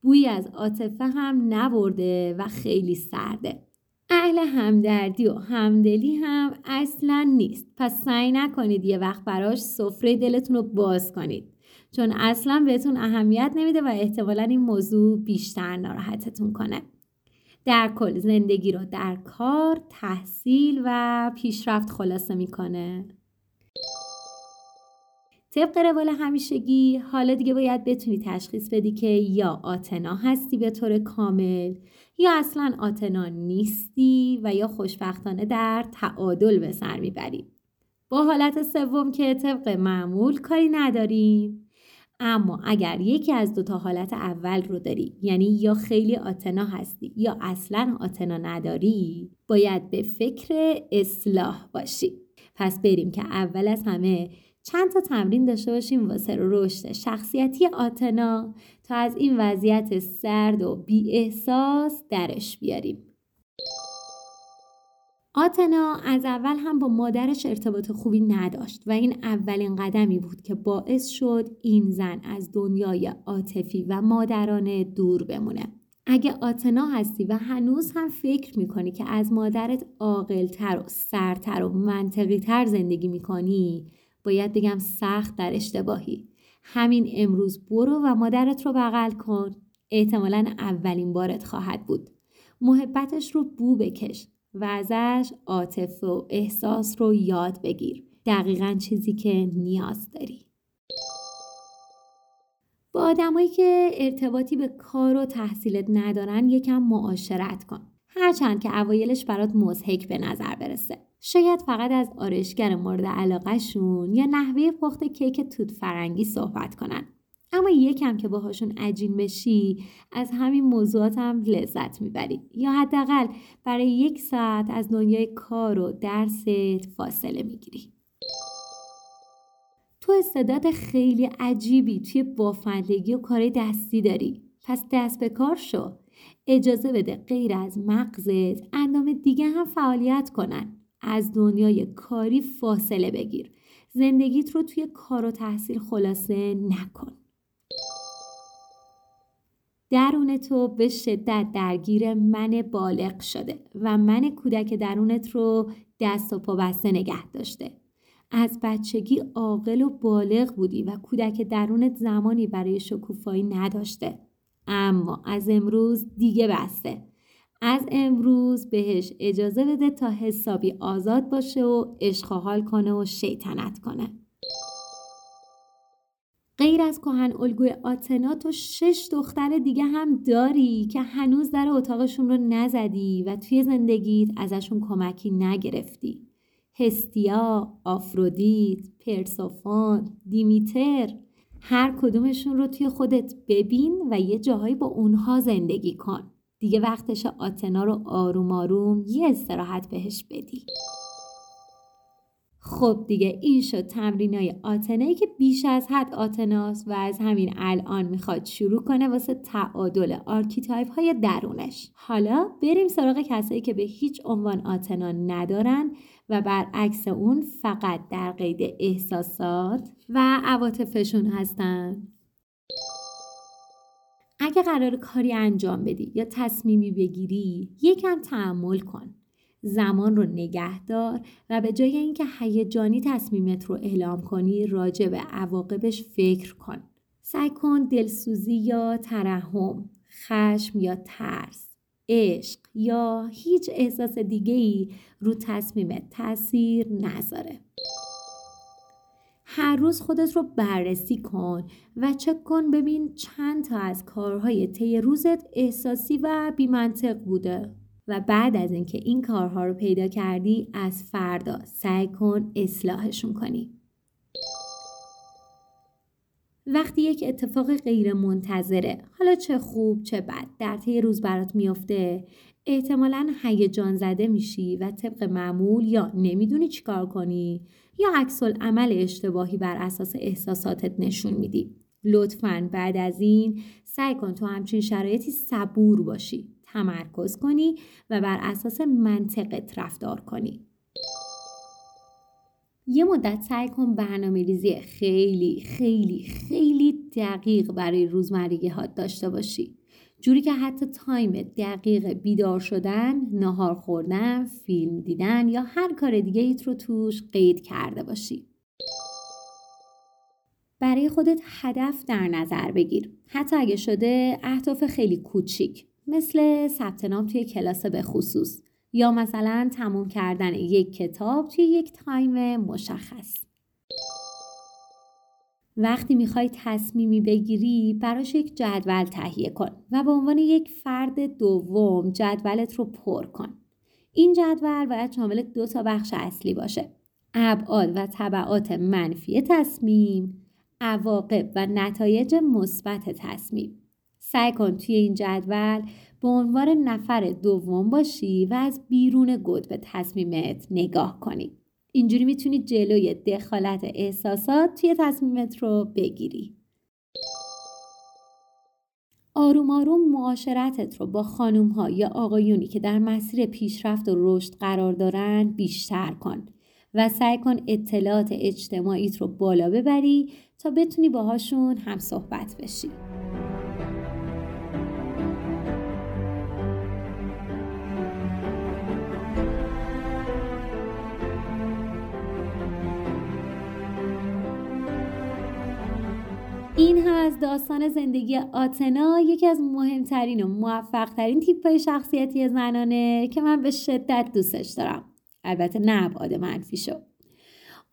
بویی از عاطفه هم نبرده و خیلی سرده. اهل همدردی و همدلی هم اصلا نیست. پس سعی نکنید یه وقت براش سفره دلتون رو باز کنید. چون اصلا بهتون اهمیت نمیده و احتمالا این موضوع بیشتر ناراحتتون کنه در کل زندگی رو در کار، تحصیل و پیشرفت خلاصه می‌کنه. طبق روال همیشگی حالا دیگه باید بتونی تشخیص بدی که یا آتنا هستی به طور کامل یا اصلا آتنا نیستی و یا خوشبختانه در تعادل به سر می‌بری. با حالت سوم که طبق معمول کاری نداریم اما اگر یکی از دوتا حالت اول رو داری یعنی یا خیلی آتنا هستی یا اصلا آتنا نداری باید به فکر اصلاح باشی. پس بریم که اول از همه چند تا تمرین داشته باشیم واسه رشد شخصیتی آتنا تا از این وضعیت سرد و بی احساس درش بیاریم. آتنا از اول هم با مادرش ارتباط خوبی نداشت و این اولین قدمی بود که باعث شد این زن از دنیای عاطفی و مادرانه دور بمونه. اگه آتنا هستی و هنوز هم فکر می‌کنی که از مادرت عاقلتر و سرتر و منطقی تر زندگی می‌کنی باید بگم سخت در اشتباهی. همین امروز برو و مادرت رو بغل کن. احتمالا اولین بارت خواهد بود. محبتش رو بو بکش. و ازش عاطفه و احساس رو یاد بگیر. دقیقا چیزی که نیاز داری. با آدمایی که ارتباطی به کار و تحصیلت ندارن یکم معاشرت کن. هرچند که اوایلش برات مزهک به نظر برسه. شاید فقط از آرشگر مورد علاقهشون یا نحوه پخت کیک توت فرنگی صحبت کنن. اما یکم که باهاشون عجین بشی از همین موضوعات هم لذت می‌بری. یا حداقل برای یک ساعت از دنیای کار و درست فاصله می‌گیری. تو استعداد خیلی عجیبی توی بافندگی و کار دستی داری. پس دست به کار شو. اجازه بده غیر از مغزت اندام دیگه هم فعالیت کنن. از دنیای کاری فاصله بگیر. زندگیت رو توی کار و تحصیل خلاصه نکن. درون تو به شدت درگیر من بالغ شده و من کودک درونت رو دست و پا بسته نگه داشته. از بچگی عاقل و بالغ بودی و کودک درونت زمانی برای شکوفایی نداشته. اما از امروز دیگه بسته. از امروز بهش اجازه بده تا حسابی آزاد باشه و عشق کنه و شیطنت کنه. غیر از کهن الگوی آتنا تو شش دختر دیگه هم داری که هنوز در اتاقشون رو نزدی و توی زندگیت ازشون کمکی نگرفتی. هستیا، آفرودیت، پرسوفون، دیمیتر هر کدومشون رو توی خودت ببین و یه جاهایی با اونها زندگی کن. دیگه وقتش آتنا رو آروم آروم یه استراحت بهش بدی. خب دیگه این شد تمرین های آتنایی که بیش از حد آتناست و از همین الان می‌خواد شروع کنه واسه تعادل archetype های درونش. حالا بریم سراغ کسایی که به هیچ عنوان آتنا ندارن و برعکس اون فقط در قید احساسات و عواطفشون هستن. اگه قراره کاری انجام بدی یا تصمیمی بگیری یکم تحمل کن. زمان رو نگه دار و به جای اینکه هیجانی تصمیمت رو اعلام کنی راجع به عواقبش فکر کن. سعی کن دلسوزی یا ترحم خشم یا ترس عشق یا هیچ احساس دیگه ای رو تصمیمت تاثیر نذاره. هر روز خودت رو بررسی کن و چک کن ببین چند تا از کارهای طی روزت احساسی و بیمنطق بوده. و بعد از اینکه این کارها رو پیدا کردی از فردا سعی کن اصلاحشون کنی. وقتی یک اتفاق غیر منتظره حالا چه خوب چه بد در طی روز برات میافته احتمالا هیجان زده میشی و طبق معمول یا نمی‌دونی چیکار کنی یا عکس عمل اشتباهی بر اساس احساساتت نشون میدی. لطفا بعد از این سعی کن تو همچین شرایطی صبور باشی. تمرکز کنی و بر اساس منطقت رفتار کنی یه مدت سعی کن برنامه ریزی خیلی خیلی خیلی دقیق برای روزمرگی ها داشته باشی جوری که حتی time دقیق بیدار شدن، نهار خوردن، فیلم دیدن یا هر کار دیگه ایت رو توش قید کرده باشی. برای خودت هدف در نظر بگیر. حتی اگه شده اهداف خیلی کوچیک مثل ثبت نام توی کلاس به خصوص یا مثلا تموم کردن یک کتاب توی یک تایم مشخص. وقتی می‌خوای تصمیمی بگیری براش یک جدول تهیه کن و به عنوان یک فرد دوم جدولت رو پر کن. این جدول باید شامل دو تا بخش اصلی باشه. ابعاد و طبعات منفی تصمیم، عواقب و نتایج مثبت تصمیم. سعی کن توی این جدول به عنوان نفر دوم باشی و از بیرون گود به تصمیمت نگاه کنی. اینجوری می‌تونی جلوی دخالت احساسات توی تصمیمت رو بگیری. آروم آروم معاشرتت رو با خانوم ها یا آقایونی که در مسیر پیشرفت و رشد قرار دارن بیشتر کن و سعی کن اطلاعات اجتماعیت رو بالا ببری تا بتونی باهاشون هم صحبت بشی. این هم از داستان زندگی آتنا یکی از مهمترین و موفقترین تیپ شخصیتی زنانه که من به شدت دوستش دارم. البته نه ابعاد منفی شو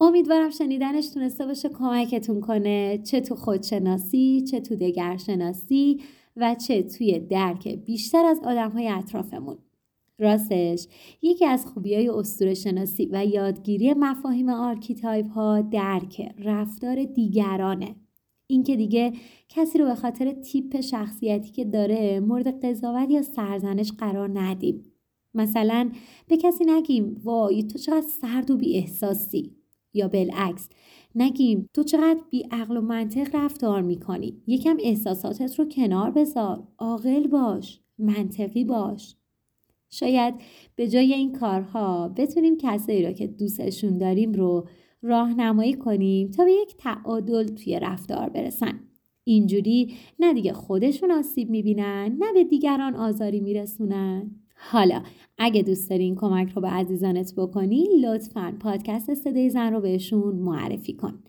امیدوارم شنیدنش تونسته باشه کمکتون کنه. چه تو خودشناسی چه تو دگرشناسی و چه توی درک بیشتر از آدم های اطرافمون. راستش یکی از خوبی های شناسی و یادگیری مفاهیم archetype ها درک رفتار دیگرانه. اینکه دیگه کسی رو به خاطر تیپ شخصیتی که داره مورد قضاوت یا سرزنش قرار ندیم. مثلا به کسی نگیم وای تو چقدر سرد و بی احساسی یا بالعکس نگیم تو چقدر بی عقل و منطق رفتار می‌کنی. یکم احساساتت رو کنار بذار. عاقل باش منطقی باش. شاید به جای این کارها بتونیم کسایی رو که دوستشون داریم رو راهنمایی کنیم تا به یک تعادل توی رفتار برسن. اینجوری نه دیگه خودشون آسیب می‌بینن نه به دیگران آزاری میرسونن. حالا اگه دوست داری این کمک رو به عزیزانت بکنی لطفا پادکست صدای زن رو بهشون معرفی کن.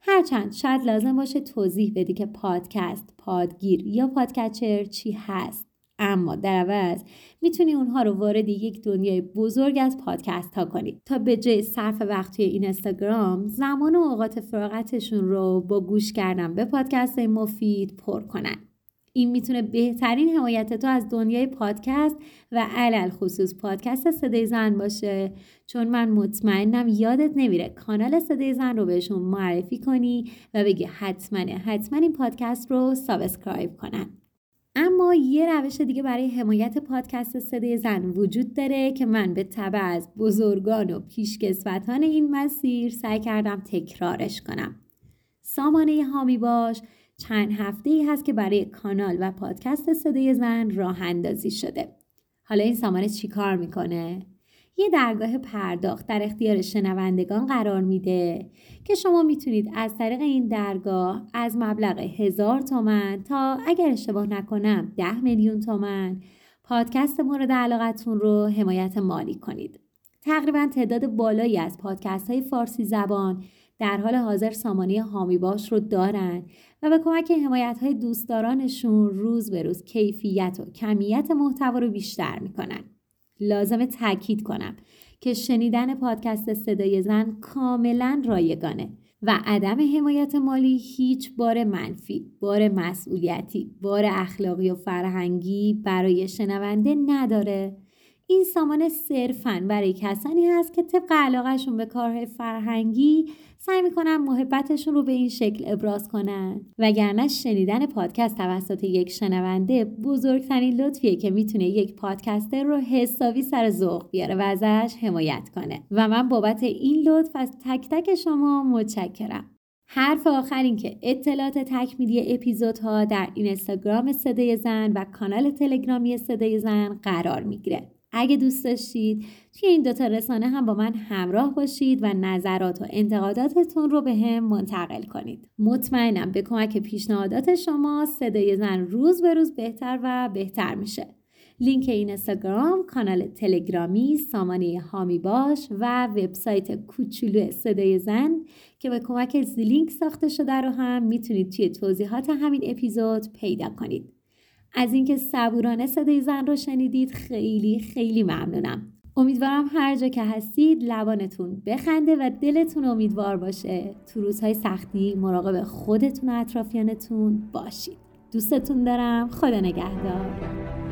هرچند شاید لازم باشه توضیح بدی که پادکست، پادگیر یا podcatcher چی هست. اما در عوض می‌تونی اونها رو وارد یک دنیای بزرگ از پادکست ها کنی. تا به جای صرف وقت توی این اینستاگرام زمان و اوقات فراغتشون رو با گوش کردن به پادکست مفید پر کنن. این می‌تونه بهترین حمایت تو از دنیای پادکست و علی‌الخصوص پادکست صدای زن باشه. چون من مطمئنم یادت نمیره کانال صدای زن رو بهشون معرفی کنی و بگی حتما حتما این پادکست رو subscribe کنن. اما یه روش دیگه برای حمایت پادکست صدای زن وجود داره که من به تبع از بزرگان و پیشکسوتان این مسیر سعی کردم تکرارش کنم سامانه هامی باش چند هفته ای هست که برای کانال و پادکست صدای زن راه اندازی شده. حالا این سامانه چی کار می‌کنه؟ یه درگاه پرداخت در اختیار شنوندگان قرار میده که شما می‌تونید از طریق این درگاه از مبلغ هزار تومن تا اگر اشتباه نکنم ده میلیون تومن پادکست مورد علاقتون رو حمایت مالی کنید. تقریبا تعداد بالایی از پادکست های فارسی زبان در حال حاضر سامانه هامی باش رو دارن و به کمک حمایت های دوستدارانشون روز به روز کیفیت و کمیت محتوا رو بیشتر می‌کنن. لازم تاکید کنم که شنیدن پادکست صدای زن کاملا رایگانه و عدم حمایت مالی هیچ بار منفی، بار مسئولیتی، بار اخلاقی و فرهنگی برای شنونده نداره. این سامانه صرفا برای کسانی هست که طبق علاقهشون به کارهای فرهنگی سعی می‌کنن محبتشون رو به این شکل ابراز کنن. وگرنه شنیدن پادکست توسط یک شنونده بزرگترین لطفیه که می‌تونه یک پادکستر رو حسابی سر ذوق بیاره و ازش حمایت کنه. و من بابت این لطف از تک تک شما متشکرم. حرف آخر این که اطلاعات تکمیلی اپیزودها در اینستاگرام صدای زن و کانال تلگرامی صدای زن قرار می‌گیره. اگه دوست داشتید توی این دوتا رسانه هم با من همراه باشید و نظرات و انتقاداتتون رو به هم منتقل کنید. مطمئنم به کمک پیشنهادات شما صدای زن روز به روز بهتر و بهتر میشه. لینک این اینستاگرام، کانال تلگرامی، سامانه هامی باش و وبسایت کوچولو صدای زن که به کمک زلینک ساخته شده رو هم می‌تونید توی توضیحات همین اپیزود پیدا کنید. از اینکه صبورانه صدای زن رو شنیدید خیلی خیلی ممنونم. امیدوارم هر جا که هستید لبانتون بخنده و دلتون امیدوار باشه. تو روزهای سختی مراقب خودتون و اطرافیانتون باشید. دوستتون دارم. خدا نگهدار.